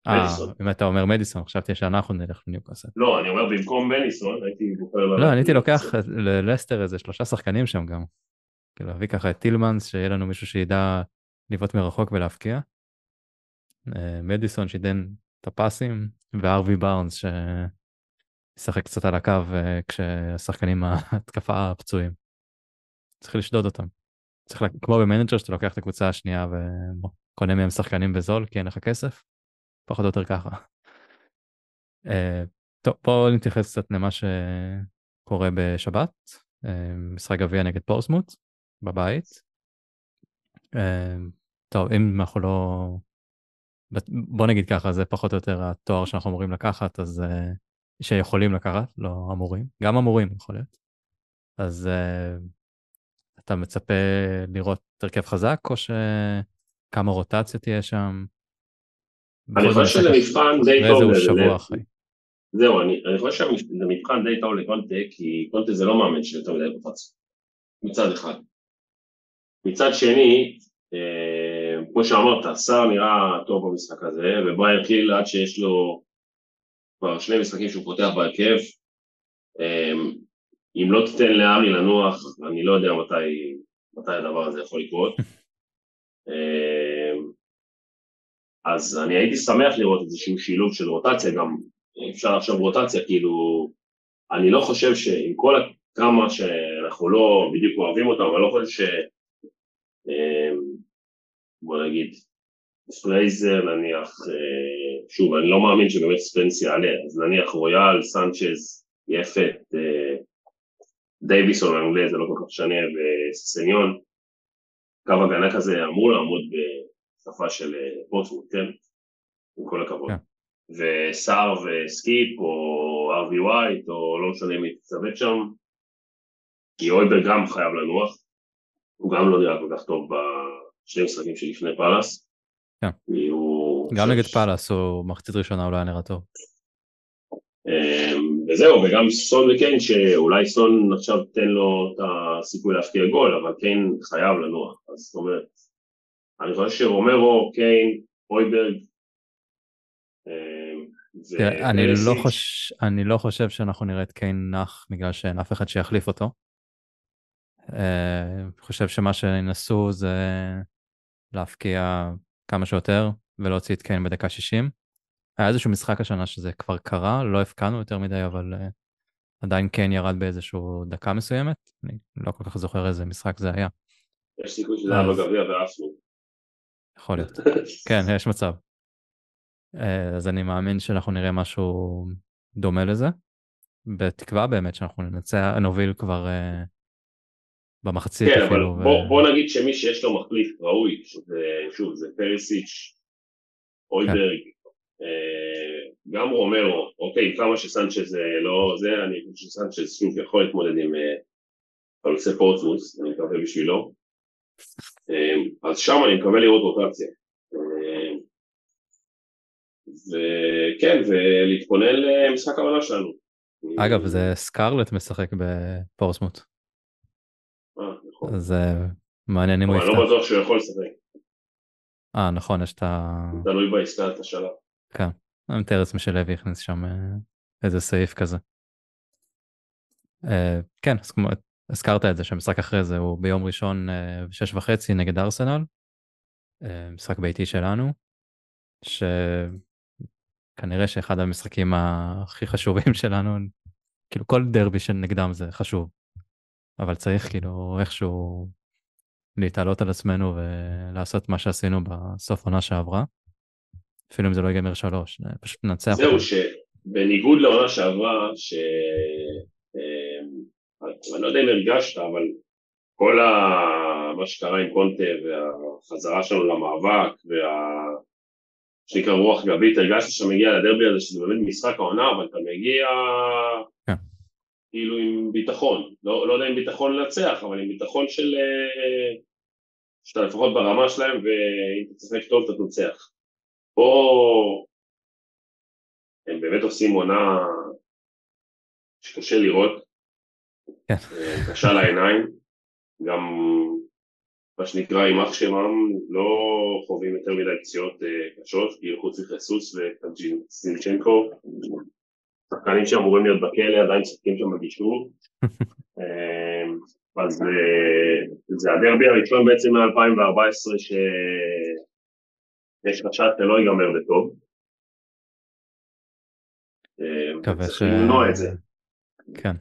אה, אם אתה אומר מדיסון, חשבתי שאנחנו נלך לניוקאסל. לא, אני אומר במקום מדיסון, הייתי בוחר... לא, אני הייתי לוקח ללסטר איזה שלושה שחקנים שם גם. כאילו להביא ככה את טילמנס, שיהיה לנו מישהו שידע לבעוט מרחוק ולהפקיע. אה, מדיסון שייתן את הפסים, וארווי בארנס שישחק קצת על הקו אה, כשהשחקנים ההתקפה פצועים. צריך לשדוד אותם. צריך, כמו במנג'ר שאתה לוקח את הקבוצה השנייה וקונה מהם שחקנים בזול כי אין לך כסף, פחות או יותר ככה. Uh, טוב, בואו נתייחס קצת למה שקורה בשבת, uh, משחק גביע נגד פורסמוט בבית. Uh, טוב, אם אנחנו לא... בוא נגיד ככה, זה פחות או יותר התואר שאנחנו אמורים לקחת, אז uh, שיכולים לקחת, לא אמורים, גם אמורים יכול להיות. אז uh, אתה מצפה לראות הרכב חזק, או שכמה רוטציה תהיה שם? אני חושב שזה מבחן די טוב. שבוע אחרי. זהו, אני, חושב שזה מבחן די טוב לקונטה, כי קונטה זה לא מאמן שיותר מדי קופץ, מצד אחד. מצד שני, אה, כמו שאמרת, סער נראה טוב במשחק הזה, ובריין חיל עד שיש לו כבר שני משחקים שהוא פותח בהרכב, אה, אם לא תיתן לארי לנוח, אני לא יודע מתי, מתי הדבר הזה יכול לקרות. אז אני הייתי שמח לראות איזשהו שילוב של רוטציה, גם אפשר עכשיו רוטציה, כאילו, אני לא חושב שעם כל כמה שאנחנו לא בדיוק אוהבים אותם, אבל לא חושב ש... אה, בוא נגיד, פרייזר נניח, אה, שוב, אני לא מאמין שבאמת ספנס יעלה, אז נניח רויאל, סנצ'ז, יפת, אה, דייוויס או לנגלה, זה לא כל כך משנה, וססניון, קו הגנה כזה אמור לעמוד בהתקפה של פורטסמות', כן? עם כל הכבוד. Yeah. כן. וסער וסקיפ או ארווי ווייט או לא משנה מי תצוות שם כי הויברג גם חייב לנוח הוא גם לא נראה כל כך טוב בשני משחקים שלפני פאלאס כן. גם נגד פאלאס הוא מחצית ראשונה אולי נראה טוב אמ, וזהו, וגם סון וקיין, שאולי סון עכשיו תן לו את הסיכוי להפקיע גול, אבל קיין חייב לנוח, אז זאת אומרת, אני חושב שרומרו, קיין, אויברג, אני לא, חוש... אני לא חושב שאנחנו נראה את קיין נח בגלל שאין אף אחד שיחליף אותו. אני uh, חושב שמה שינסו זה להפקיע כמה שיותר ולהוציא את קיין בדקה 60. היה איזשהו משחק השנה שזה כבר קרה, לא הפקענו יותר מדי, אבל uh, עדיין קיין ירד באיזשהו דקה מסוימת. אני לא כל כך זוכר איזה משחק זה היה. יש סיכוי שזה היה בגביע ועפנו. יכול להיות. כן, יש מצב. אה, אז אני מאמין שאנחנו נראה משהו דומה לזה. בתקווה באמת שאנחנו ננצח, נוביל כבר uh, במחצית כן, אפילו. כן, אבל ו... בוא, בוא נגיד שמי שיש לו מחליף ראוי, שזה, שוב, זה פריסיץ', אויברג, כן. uh, גם רומרו, אוקיי, כמה שסנצ'ז לא זה, אני חושב שסנצ'ז שוב יכול להתמודד עם חלוצי פורטמוס, אני מקווה בשבילו. אז שם אני מקווה לראות רוטציה. וכן, ולהתכונן למשחק העונה שלנו. אגב, זה סקרלט משחק בפורסמוט. אה, נכון. אז מעניין אם הוא יפתח. אבל אני לא בטוח שהוא יכול לשחק. אה, נכון, יש את ה... תלוי בעסקת השלב. כן, אני מתאר לעצמי שלוי הכניס שם אה, איזה סעיף כזה. אה, כן, אז כמו הזכרת את זה שהמשחק אחרי זה הוא ביום ראשון בשש וחצי נגד ארסנל, משחק ביתי שלנו, ש... כנראה שאחד המשחקים הכי חשובים שלנו, כאילו כל דרבי שנגדם זה חשוב, אבל צריך כאילו איכשהו להתעלות על עצמנו ולעשות מה שעשינו בסוף עונה שעברה, אפילו אם זה לא ייגמר שלוש, פשוט ננצח. זהו. שבניגוד לעונה שעברה, ש... אני לא יודע אם הרגשת, אבל כל ה... מה שקרה עם קונטה והחזרה שלנו למאבק וה... שנקרא רוח גבית, הרגשתי שאתה מגיע לדרבי הזה שזה באמת משחק העונה, אבל אתה מגיע כן. כאילו עם ביטחון, לא, לא יודע אם ביטחון לנצח, אבל עם ביטחון של... אה, שאתה לפחות ברמה שלהם, ואם אתה תשחק טוב אתה תנצח. פה הם באמת עושים עונה שקשה לראות, קשה לעיניים, גם מה שנקרא יימח שמם, לא חווים יותר מדי פציעות אה, קשות, כאילו חוץ מחסוס וקנצ'ינצ'נקו, שחקנים שאמורים להיות בכלא עדיין משחקים שם בגישור, אה, אז אה, זה הדרבי הראשון בעצם מ-2014 שיש חשד שלא ייגמר בטוב. מקווה ש... למנוע את זה. כן.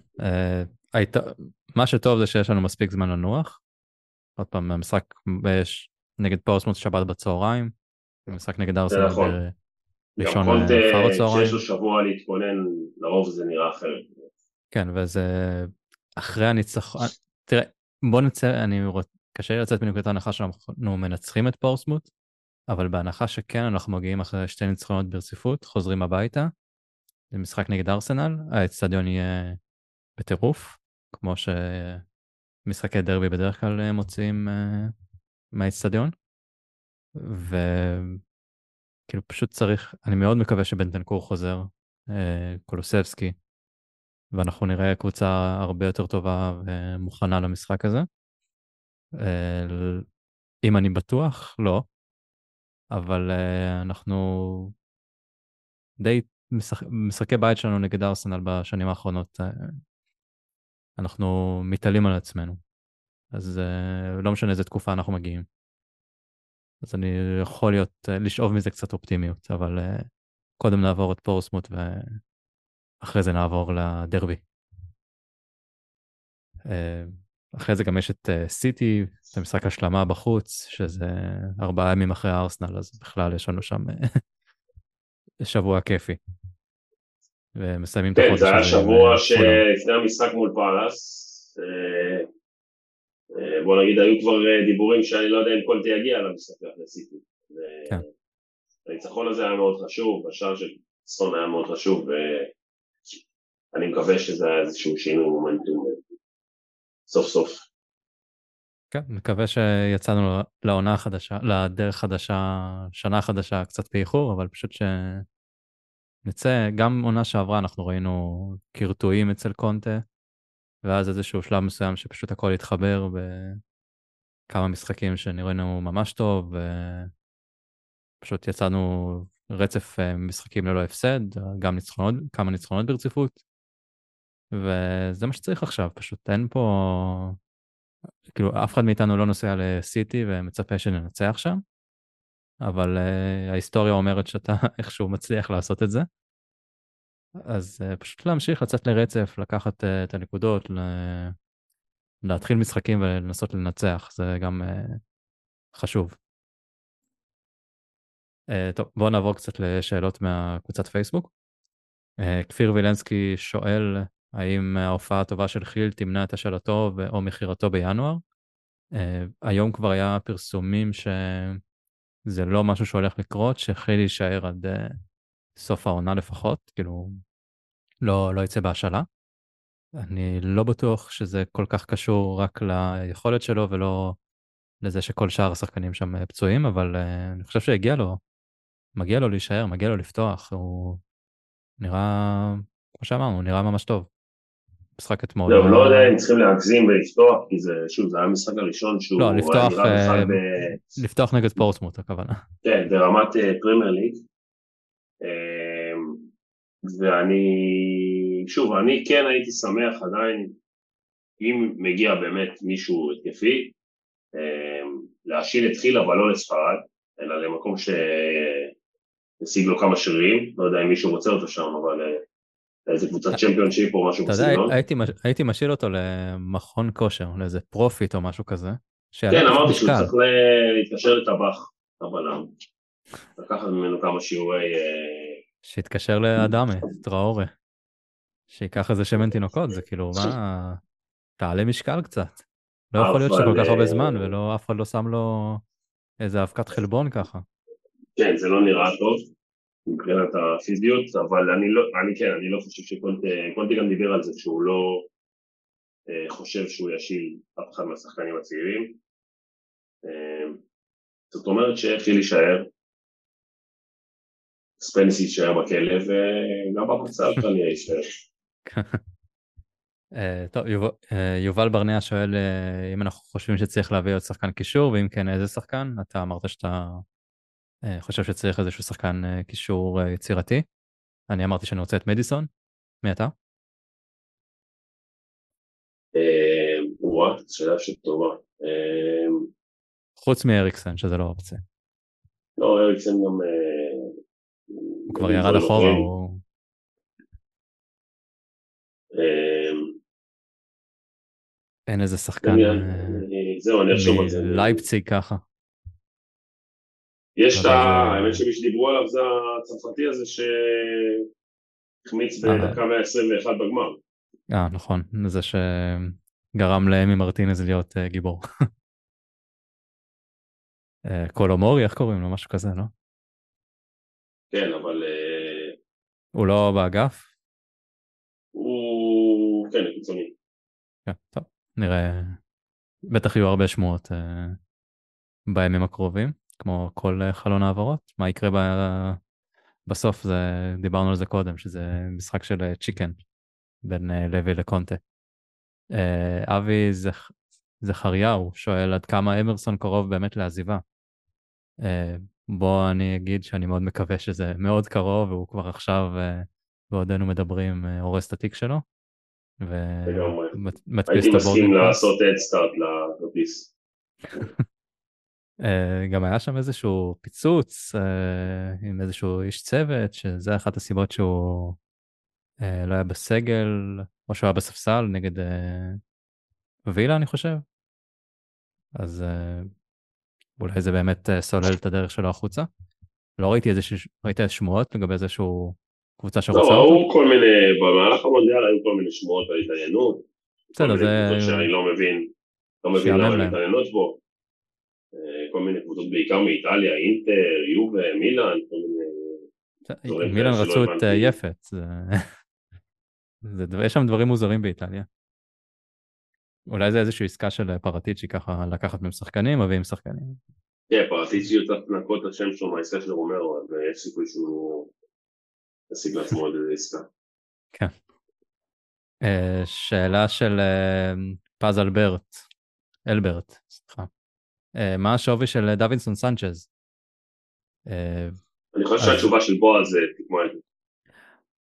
מה שטוב זה שיש לנו מספיק זמן לנוח, עוד פעם, המשחק נגד פורסמוט שבת בצהריים, המשחק נגד ארסנל נכון. בראשון אה, אחר הצהריים. כשיש לו שבוע להתכונן, לרוב זה נראה אחרת. כן, וזה אחרי הניצחון, תראה, בוא נצא, אני רוצה, קשה לי לצאת מנקודת ההנחה שאנחנו מנצחים את פורסמוט, אבל בהנחה שכן, אנחנו מגיעים אחרי שתי ניצחונות ברציפות, חוזרים הביתה, זה משחק נגד ארסנל, האצטדיון יהיה בטירוף, כמו ש... משחקי דרבי בדרך כלל אה, מוציאים uh, מהאיצטדיון. וכאילו פשוט צריך, אני מאוד מקווה שבנטנקור חוזר. קולוסבסקי, ואנחנו נראה קבוצה הרבה יותר טובה ומוכנה למשחק הזה. אם אני בטוח, לא, אבל אנחנו די, משחק, משחקי בית שלנו נגד ארסנל בשנים האחרונות, אנחנו מתעלים על עצמנו. אז לא משנה איזה תקופה אנחנו מגיעים. אז אני יכול להיות, לשאוב מזה קצת אופטימיות, אבל קודם נעבור את פורסמוט ואחרי זה נעבור לדרבי. אחרי זה גם יש את סיטי, את המשחק השלמה בחוץ, שזה ארבעה ימים אחרי הארסנל, אז בכלל יש לנו שם שבוע כיפי. ומסיימים כן, את החודש. כן, זה היה שבוע שלפני המשחק מול פאלאס. בוא נגיד, היו כבר דיבורים שאני לא יודע אם קולטי יגיע למשחק לסיטי. כן. הניצחון הזה היה מאוד חשוב, השער של צפון היה מאוד חשוב, ואני מקווה שזה היה איזשהו שינוי מומנטום סוף סוף. כן, מקווה שיצאנו לעונה החדשה, לדרך חדשה, שנה חדשה קצת באיחור, אבל פשוט שנצא, גם עונה שעברה אנחנו ראינו קרטועים אצל קונטה, ואז איזשהו שלב מסוים שפשוט הכל התחבר בכמה משחקים שנראינו ממש טוב, ופשוט יצאנו רצף אה, משחקים ללא הפסד, גם ניצחונות, כמה ניצחונות ברציפות, וזה מה שצריך עכשיו, פשוט אין פה... כאילו, אף אחד מאיתנו לא נוסע לסיטי ומצפה שננצח שם, אבל uh, ההיסטוריה אומרת שאתה איכשהו מצליח לעשות את זה. אז uh, פשוט להמשיך לצאת לרצף, לקחת uh, את הנקודות, ל... להתחיל משחקים ולנסות לנצח, זה גם uh, חשוב. Uh, טוב, בואו נעבור קצת לשאלות מהקבוצת פייסבוק. Uh, כפיר וילנסקי שואל האם ההופעה הטובה של חיל תמנע את השאלתו או מכירתו בינואר? Uh, היום כבר היה פרסומים שזה לא משהו שהולך לקרות, שחיל יישאר עד uh, סוף העונה לפחות, כאילו לא, לא יצא בהשאלה. אני לא בטוח שזה כל כך קשור רק ליכולת שלו ולא לזה שכל שאר השחקנים שם אה, פצועים, אבל uh, אני חושב שהגיע לו, מגיע לו להישאר, מגיע לו לפתוח, הוא נראה, כמו שאמרנו, הוא נראה ממש טוב. משחק אתמול. לא, לא יודע אם צריכים להגזים ולפתוח, כי זה, שוב, זה היה המשחק הראשון שהוא... לא, לפתוח, אה, ב... לפתוח נגד פורטסמות' הכוונה. כן, ברמת פרימייר ליג. ואני, שוב, אני כן הייתי שמח עדיין, אם מגיע באמת מישהו התקפי, להשאיל את חיל אבל לא לספרד, אלא למקום שהשיג לו כמה שרירים, לא יודע אם מישהו רוצה אותו שם, אבל איזה קבוצת צ'מפיונשיפ או משהו בסגנון. אתה יודע, הייתי משאיל אותו למכון כושר, לאיזה פרופיט או משהו כזה. כן, אמרתי שהוא צריך להתקשר לטבח, הבלם. לקחת ממנו כמה שיעורי... אה, שיתקשר לאדמה טראורה. שייקח איזה שמן תינוקות, זה כאילו, מה... תעלה משקל קצת. לא יכול להיות שכל כך הרבה זמן, אה, ולא, אף אחד לא שם לו איזה אבקת חלבון ככה. כן, זה לא נראה טוב. מבחינת הפיזיות, אבל אני לא, אני כן, אני לא חושב שקונטי גם דיבר על זה שהוא לא אה, חושב שהוא ישיל אף אחד מהשחקנים הצעירים. אה, זאת אומרת שחיל יישאר, ספנסי יישאר בכלא וגם במצב כנראה יישאר. אה, טוב, יובל ברנע שואל אם אנחנו חושבים שצריך להביא עוד שחקן קישור, ואם כן, איזה שחקן? אתה אמרת שאתה אה, חושב שצריך איזשהו שחקן אה, קישור אה, יצירתי. אני אמרתי שאני רוצה את מדיסון. מי אתה? וואו, שאלה שטובה. חוץ מאריקסן, שזה לא אופציה. לא, אריקסן גם... הוא כבר ירד אחורה, הוא... אין איזה שחקן... זהו, אני אחשוב על זה. לייפציג ככה. יש את ה... האמת שמי שדיברו עליו זה הצרפתי הזה שהחמיץ אה. בדקה 121 בגמר. אה, נכון, זה שגרם לאמי מרטינז להיות uh, גיבור. uh, קולומורי, איך קוראים לו? משהו כזה, לא? כן, אבל... Uh... הוא לא באגף? הוא... כן, קיצוני. כן, טוב, נראה... בטח יהיו הרבה שמועות uh, בימים הקרובים. כמו כל חלון העברות, מה יקרה בסוף זה, דיברנו על זה קודם, שזה משחק של צ'יקן בין לוי לקונטה. אבי זכ... זכריהו שואל עד כמה אמרסון קרוב באמת לעזיבה. בוא אני אגיד שאני מאוד מקווה שזה מאוד קרוב, והוא כבר עכשיו, בעודנו מדברים, הורס את התיק שלו. ומדפיס את ה boarding. הייתי מסכים לעשות הדסטארט לכרטיס. אה, גם היה שם איזשהו פיצוץ אה, עם איזשהו איש צוות, שזה אחת הסיבות שהוא אה, לא היה בסגל, או שהוא היה בספסל נגד וילה, אני חושב. אז אולי זה באמת סולל את הדרך שלו החוצה. לא ראיתי איזה, ראית איזה שמועות לגבי איזשהו קבוצה שרוצה אותו? לא, ראו כל מיני, במהלך המונדיאל היו כל מיני שמועות על התעניינות. בסדר, זה... שאני לא מבין, לא מבין למה הן מתעניינות בו. כל מיני קבוצות בעיקר מאיטליה, אינטר, יובה, מילאן, כל מיני... מילאן רצו את אה, יפת, יש שם דברים מוזרים באיטליה. אולי זה איזושהי עסקה של אה, פרטיצ'י ככה לקחת מהם שחקנים, מביאים שחקנים. כן, פרטיצ'י יותר לנקות את השם שלו מהעסקה של רומרו, אז יש סיכוי שהוא ישיג לעצמו עוד איזה עסקה. כן. אה, שאלה של פז אלברט, אלברט, סליחה. אה, מה השווי של דווינסון סנצ'ז? אה, אני חושב שהתשובה של בועז זה תגמור את זה.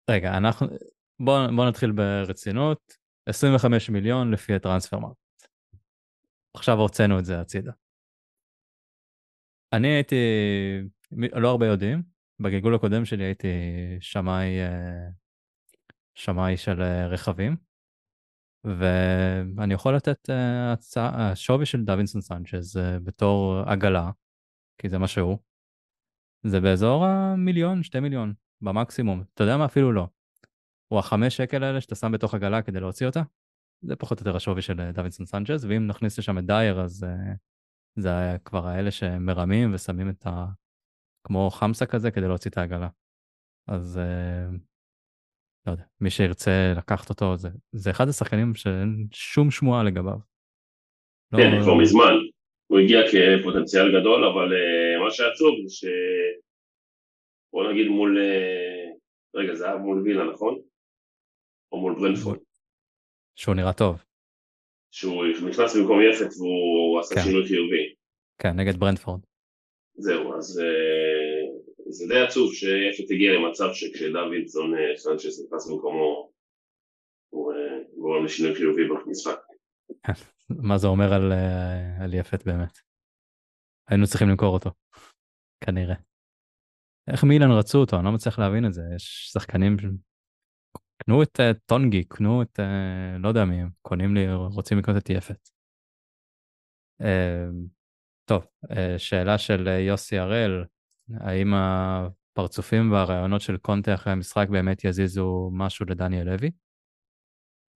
רגע, אנחנו... בואו בוא נתחיל ברצינות. 25 מיליון לפי ה Transfermarkt. עכשיו הוצאנו את זה הצידה. אני הייתי, לא הרבה יודעים, בגלגול הקודם שלי הייתי שמאי, אה, שמאי של רכבים. ואני יכול לתת uh, הצעה, השווי של דווינסון סנצ'ז uh, בתור עגלה, כי זה מה שהוא, זה באזור המיליון, שתי מיליון, במקסימום. אתה יודע מה? אפילו לא. הוא החמש שקל האלה שאתה שם בתוך עגלה כדי להוציא אותה, זה פחות או יותר השווי של אה, דווינסון סנצ'ז, ואם נכניס לשם את דייר, אז זה היה כבר האלה שמרמים ושמים את ה... כמו חמסה כזה כדי להוציא את העגלה. אז לא יודע, מי שירצה לקחת אותו, זה, זה אחד השחקנים שאין שום שמועה לגביו. לא- כן, לא... כבר מזמן. הוא הגיע כפוטנציאל גדול, אבל uh, מה שעצוב זה ש... בוא נגיד מול... Uh, רגע, זה היה מול וילה, נכון? או מול ברנפורד. שהוא נראה טוב. שהוא נכנס במקום יפת והוא עשה כן. שינוי חיובי. כן, נגד ברנפורד. זהו, אז uh, זה די עצוב שיפת הגיע למצב שכשדוידסון אה, סנצ'ס נכנס במקומו הוא אה, גורם לשינוי חיובי במשחק. מה זה אומר על, אה, על יפת באמת? היינו צריכים למכור אותו, כנראה. איך מילן רצו אותו? אני לא מצליח להבין את זה. יש שחקנים, קנו את uh, טונגי, קנו את, uh, לא יודע מי הם, קונים לי, רוצים לקנות את יפת. Uh, טוב, שאלה של יוסי הראל, האם הפרצופים והרעיונות של קונטה אחרי המשחק באמת יזיזו משהו לדניאל לוי?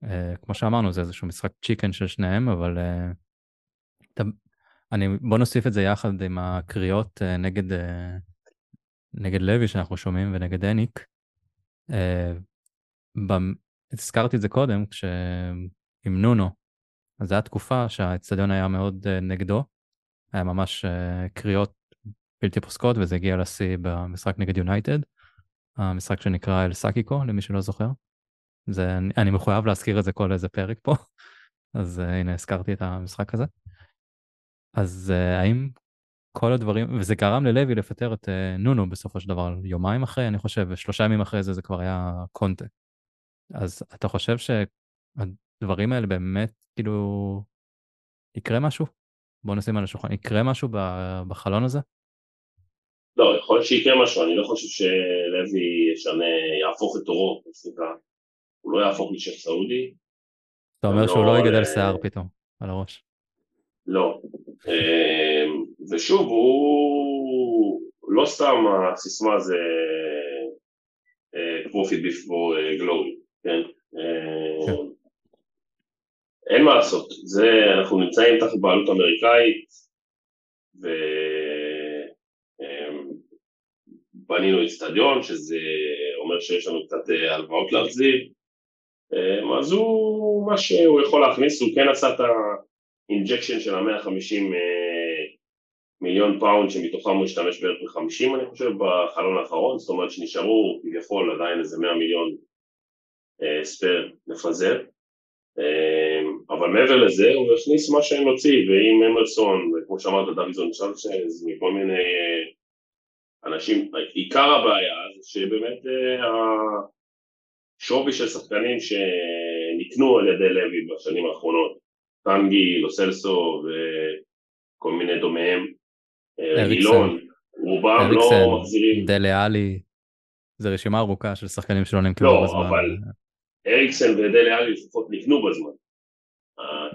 Uh, כמו שאמרנו, זה איזשהו משחק צ'יקן של שניהם, אבל uh, אתה, אני, בוא נוסיף את זה יחד עם הקריאות uh, נגד, uh, נגד לוי שאנחנו שומעים ונגד הניק. Uh, במ... הזכרתי את זה קודם, כשעם נונו, אז זו הייתה תקופה שהאצטדיון היה מאוד uh, נגדו, היה ממש uh, קריאות בלתי פוסקות, וזה הגיע לשיא במשחק נגד יונייטד, המשחק שנקרא אל סאקיקו, למי שלא זוכר. זה, אני, אני מחויב להזכיר את זה כל איזה פרק פה, אז uh, הנה הזכרתי את המשחק הזה. אז uh, האם כל הדברים, וזה גרם ללוי לפטר את uh, נונו בסופו של דבר, יומיים אחרי, אני חושב, ושלושה ימים אחרי זה זה כבר היה קונטה. אז אתה חושב שהדברים האלה באמת, כאילו, יקרה משהו? בוא נשים על השולחן, יקרה משהו בחלון הזה? לא, יכול להיות שיקרה משהו, אני לא חושב שלוי ישנה, יהפוך את סליחה. הוא לא יהפוך לשף סעודי. אתה אומר שהוא לא יגדל שיער פתאום על הראש. לא. אמ, ושוב, הוא לא סתם הסיסמה זה profit before glory, כן? אין מה לעשות, זה, אנחנו נמצאים תחת בעלות אמריקאית, ו... בנינו איצטדיון, שזה אומר שיש לנו קצת אה, הלוואות להחזיר, אה, אז הוא, מה שהוא יכול להכניס, הוא כן עשה את ה injection של ה-150 אה, מיליון פאונד שמתוכם הוא השתמש בערך ב-50 אני חושב בחלון האחרון, זאת אומרת שנשארו כביכול עדיין איזה 100 מיליון spare לפזר, אבל מעבר לזה הוא הכניס מה שהם הוציא, ועם אמרסון, וכמו שאמרת דווינסון סנצ'ז, מכל מיני אנשים, עיקר הבעיה זה שבאמת השווי של שחקנים שנקנו על ידי לוי בשנים האחרונות, טנגי, לוסלסו וכל מיני דומיהם, אילון, רובם לא מחזירים. דלה עלי, זו רשימה ארוכה של שחקנים שלא נמכרו לא, בזמן. לא, אבל אריקסן ודלה עלי לפחות נקנו בזמן.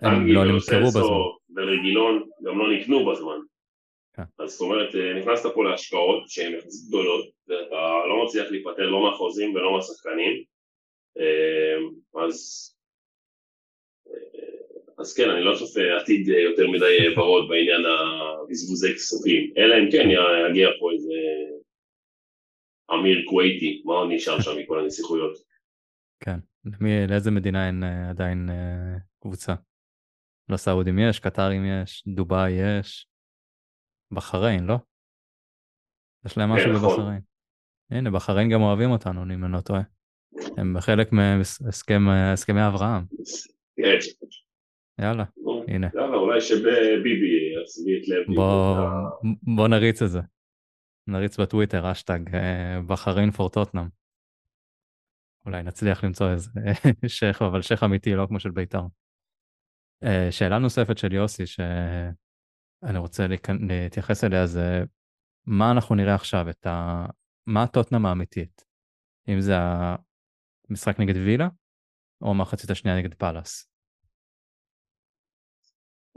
הם לא נמכרו בזמן. ורגילון גם לא נקנו בזמן. כן. אז זאת אומרת, נכנסת פה להשקעות שהן יחסית גדולות, ואתה לא מצליח להיפטר לא מהחוזים ולא מהשחקנים, אז אז כן, אני לא צופה עתיד יותר מדי ורוד בעניין הבזבוזי כספים, אלא אם כן יגיע פה איזה אמיר כווייתי, מה עוד נשאר שם מכל הנסיכויות? כן, למי, לאיזה מדינה אין עדיין קבוצה? לסעודים יש, קטרים יש, דובאי יש, בחריין, לא? יש להם משהו. בבחריין. הנה, בחריין גם אוהבים אותנו, אם אני לא טועה. הם חלק מהסכמי אברהם. כן. יאללה, הנה. יאללה, אולי שביבי יצביא את לב. בוא נריץ את זה. נריץ בטוויטר, אשטג בחריין פור טוטנאם. אולי נצליח למצוא איזה שייח, אבל שייח אמיתי, לא כמו של בית"ר. אה, שאלה נוספת של יוסי, שאני רוצה להתייחס אליה, זה מה אנחנו נראה עכשיו, את ה... מה הטוטנאם האמיתית? אם זה המשחק נגד וילה, או מחצית השנייה נגד פאלאס?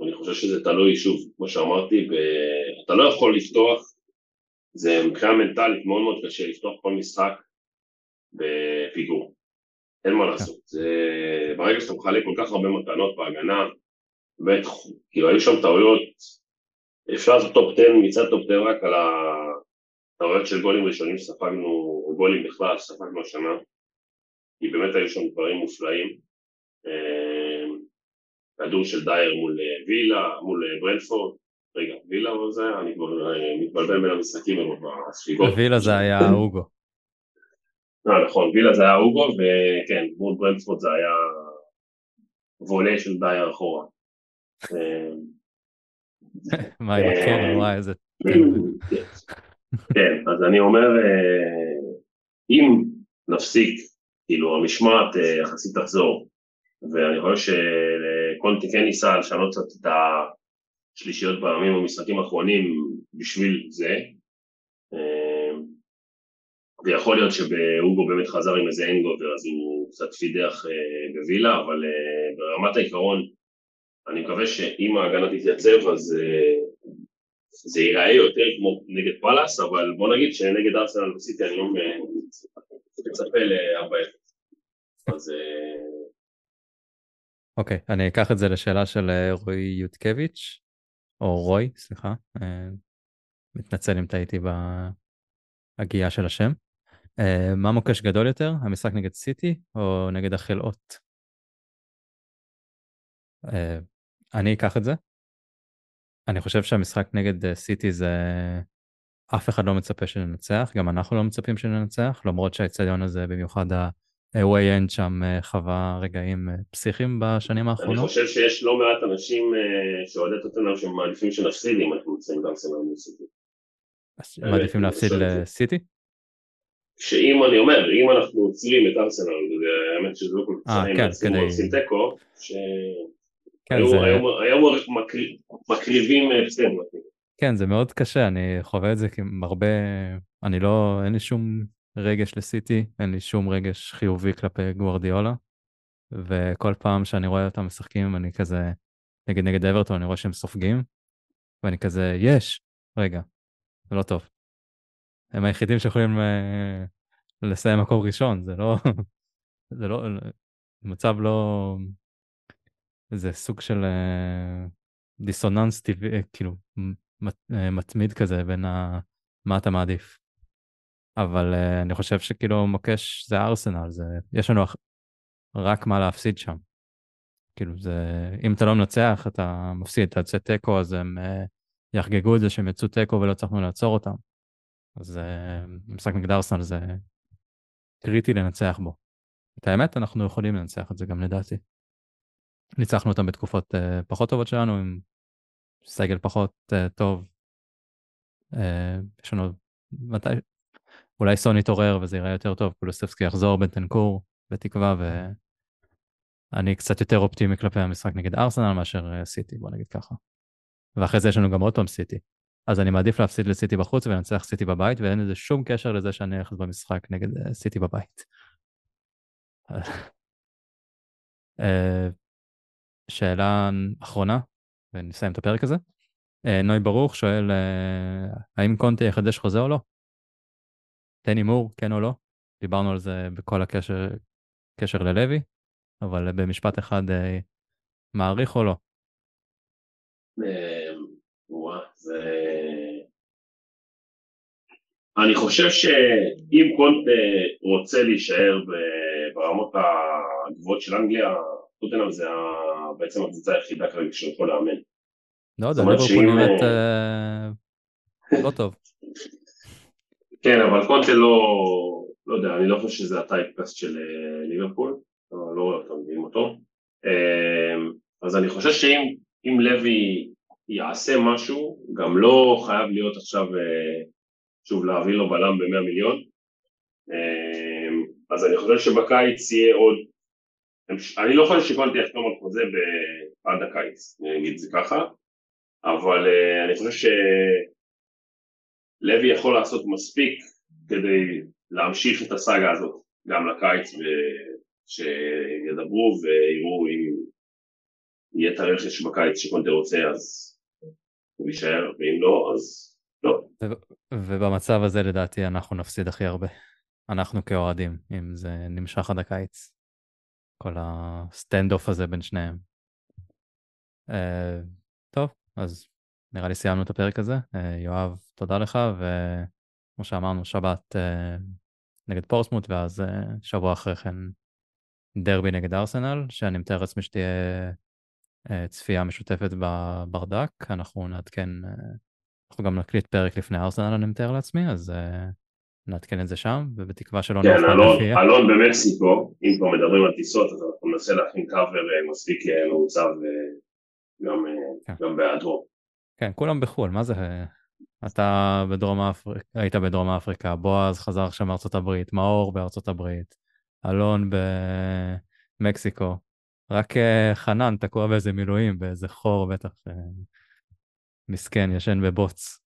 אני חושב שזה תלוי, שוב, כמו שאמרתי, אתה לא יכול לפתוח זה מבחינה מנטלית מאוד מאוד קשה לפתוח כל משחק בפיגור. אין מה לעשות. זה... ברגע שאתה מחלק כל כך הרבה מתנות בהגנה, בית, כאילו היו שם טעויות, אפשר לעשות top 10 מצד top 10 רק על הטעויות של גולים ראשונים שספגנו, או גולים בכלל שספגנו השנה, כי באמת היו שם דברים מופלאים. אה, כדור של דייר מול אה, וילה, מול אה, ברנפורד, רגע, וילה או זה? אני כבר אה, מתבלבל בין המשחקים בספיגות. וילה זה היה אוגו. אה, נכון, וילה זה היה אוגו, וכן, מול ברנדפורד זה היה וולה של דייר אחורה. אה, מה עם הקרן, אה, וואי, איזה... כן, אז אני אומר, אם נפסיק, כאילו המשמעת יחסית תחזור, ואני חושב שקונטי כן ניסה לשנות קצת את ה... שלישיות בימים במשחקים האחרונים בשביל זה ויכול להיות שבאוגו באמת חזר עם איזה אנגובר אז הוא קצת פידח אה, בווילה אבל אה, ברמת העיקרון אני מקווה שאם ההגנה תתייצב אז אה, זה ייראה יותר כמו נגד פאלאס אבל בוא נגיד שנגד ארסנל וסיטי אני לא מצפה ל-4-0 אז אוקיי, okay, אני אקח את זה לשאלה של רועי יודקביץ'. או רוי, סליחה, אה, מתנצל אם טעיתי בהגייה של השם. אה, מה מוקש גדול יותר, המשחק נגד סיטי או נגד החלאות? אה, אני אקח את זה. אני חושב שהמשחק נגד סיטי זה... אף אחד לא מצפה שננצח, גם אנחנו לא מצפים שננצח, למרות שהאצטדיון הזה, במיוחד ווי אנד שם אה, חווה רגעים אה, פסיכיים בשנים האחרונות? אני חושב שיש לא מעט אנשים אה, שאוהדי טוטנאם שמעדיפים שנפסיד אם אנחנו נמצאים בארסנל מול סיטי. מעדיפים להפסיד לסיטי? שאם אני אומר, אם אנחנו עוצרים את ארסנל, האמת שזה לא כל כך משנה אם אנחנו עושים תיקו, שהיום מקריבים הפסד. כן, זה מאוד קשה, אני חווה את זה עם הרבה, אני לא, אין לי שום רגש לסיטי, אין לי שום רגש חיובי כלפי גוורדיולה, וכל פעם שאני רואה אותם משחקים אני כזה, נגד נגד אברטון, אני רואה שהם סופגים, ואני כזה, יש, רגע, זה לא טוב. הם היחידים שיכולים uh, לסיים מקום ראשון, זה לא, זה לא, מצב לא, זה סוג של uh, דיסוננס טבעי, כאילו, מת, uh, מתמיד כזה בין ה... מה אתה מעדיף. אבל אני חושב שכאילו מוקש זה ארסנל, זה, יש לנו רק מה להפסיד שם. כאילו זה, אם אתה לא מנצח אתה מפסיד, אתה יוצא תיקו אז הם יחגגו את זה שהם יצאו תיקו ולא הצלחנו לעצור אותם. אז משחק נגד ארסנל זה קריטי לנצח בו. את האמת, אנחנו יכולים לנצח את זה גם לדעתי. ניצחנו אותם בתקופות uh, פחות טובות שלנו, עם סגל פחות uh, טוב. Uh, יש לנו, מתי, אולי סון יתעורר וזה ייראה יותר טוב, קולוספסקי יחזור בטנקור, בתקווה, ואני קצת יותר אופטימי כלפי המשחק נגד ארסנל מאשר סיטי, בוא נגיד ככה. ואחרי זה יש לנו גם עוד פעם סיטי. אז אני מעדיף להפסיד לסיטי בחוץ ולנצח סיטי בבית, ואין לזה שום קשר לזה שאני הולך במשחק נגד סיטי בבית. שאלה אחרונה, ונסיים את הפרק הזה. אה, נוי ברוך שואל, אה, האם קונטה יחדש חוזה או לא? תן הימור, כן או לא? דיברנו על זה בכל הקשר קשר ללוי, אבל במשפט אחד, אה, מעריך או לא? אני חושב שאם קונטה רוצה להישאר ברמות הגבוהות של אנגליה, טוטנאם זה בעצם הקבוצה היחידה כרגע שהוא יכול לאמן. לא יודע, ליברפול נראית אה, לא טוב. כן, אבל קונטה לא, לא יודע, אני לא חושב שזה הטייפקאסט של אה, ליברפול, לא, לא רואה אותו, מביאים אותו. אה, אז אני חושב שאם לוי יעשה משהו, גם לא חייב להיות עכשיו, שוב, להביא לו בלם ב-100 מיליון. אז אני חושב שבקיץ יהיה עוד אני לא חושב שקונטי יחתום על חוזה עד הקיץ, את זה ככה, אבל uh, אני חושב שלוי יכול לעשות מספיק כדי להמשיך את הסאגה הזאת גם לקיץ ושידברו ויראו אם יהיה את הרכש בקיץ שקונטי רוצה אז הוא יישאר ואם לא אז לא. ובמצב הזה לדעתי אנחנו נפסיד הכי הרבה, אנחנו כאוהדים, אם זה נמשך עד הקיץ. כל ה stand off הזה בין שניהם. Uh, טוב, אז נראה לי סיימנו את הפרק הזה. Uh, יואב, תודה לך, וכמו שאמרנו, שבת uh, נגד פורסמוט, ואז uh, שבוע אחרי כן דרבי נגד ארסנל, שאני מתאר לעצמי שתהיה uh, צפייה משותפת בברדק. אנחנו נעדכן, uh, אנחנו גם נקליט פרק לפני ארסנל, אני מתאר לעצמי, אז uh, נעדכן את זה שם, ובתקווה שלא כן, אלון, אלון במקסיקו, אם כבר מדברים על טיסות, אז אנחנו ננסה להכין קאבר אה, מספיק אה, מעוצב גם, אה, כן. גם בהיעדרו. כן, כולם בחו"ל, מה זה? אתה בדרום אפריקה, היית בדרום אפריקה, בועז חזר עכשיו מארצות הברית, מאור בארצות הברית, אלון במקסיקו, רק חנן תקוע באיזה מילואים, באיזה חור בטח, מסכן, ישן בבוץ.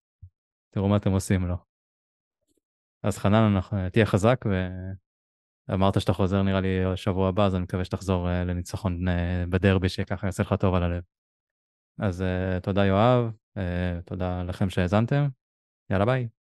תראו מה אתם עושים לו. אז חנן, תהיה חזק, ואמרת שאתה חוזר נראה לי שבוע הבא, אז אני מקווה שתחזור אה, לניצחון אה, בדרבי, שככה יעשה לך טוב על הלב. אז אה, תודה יואב, תודה לכם שהאזנתם, יאללה ביי.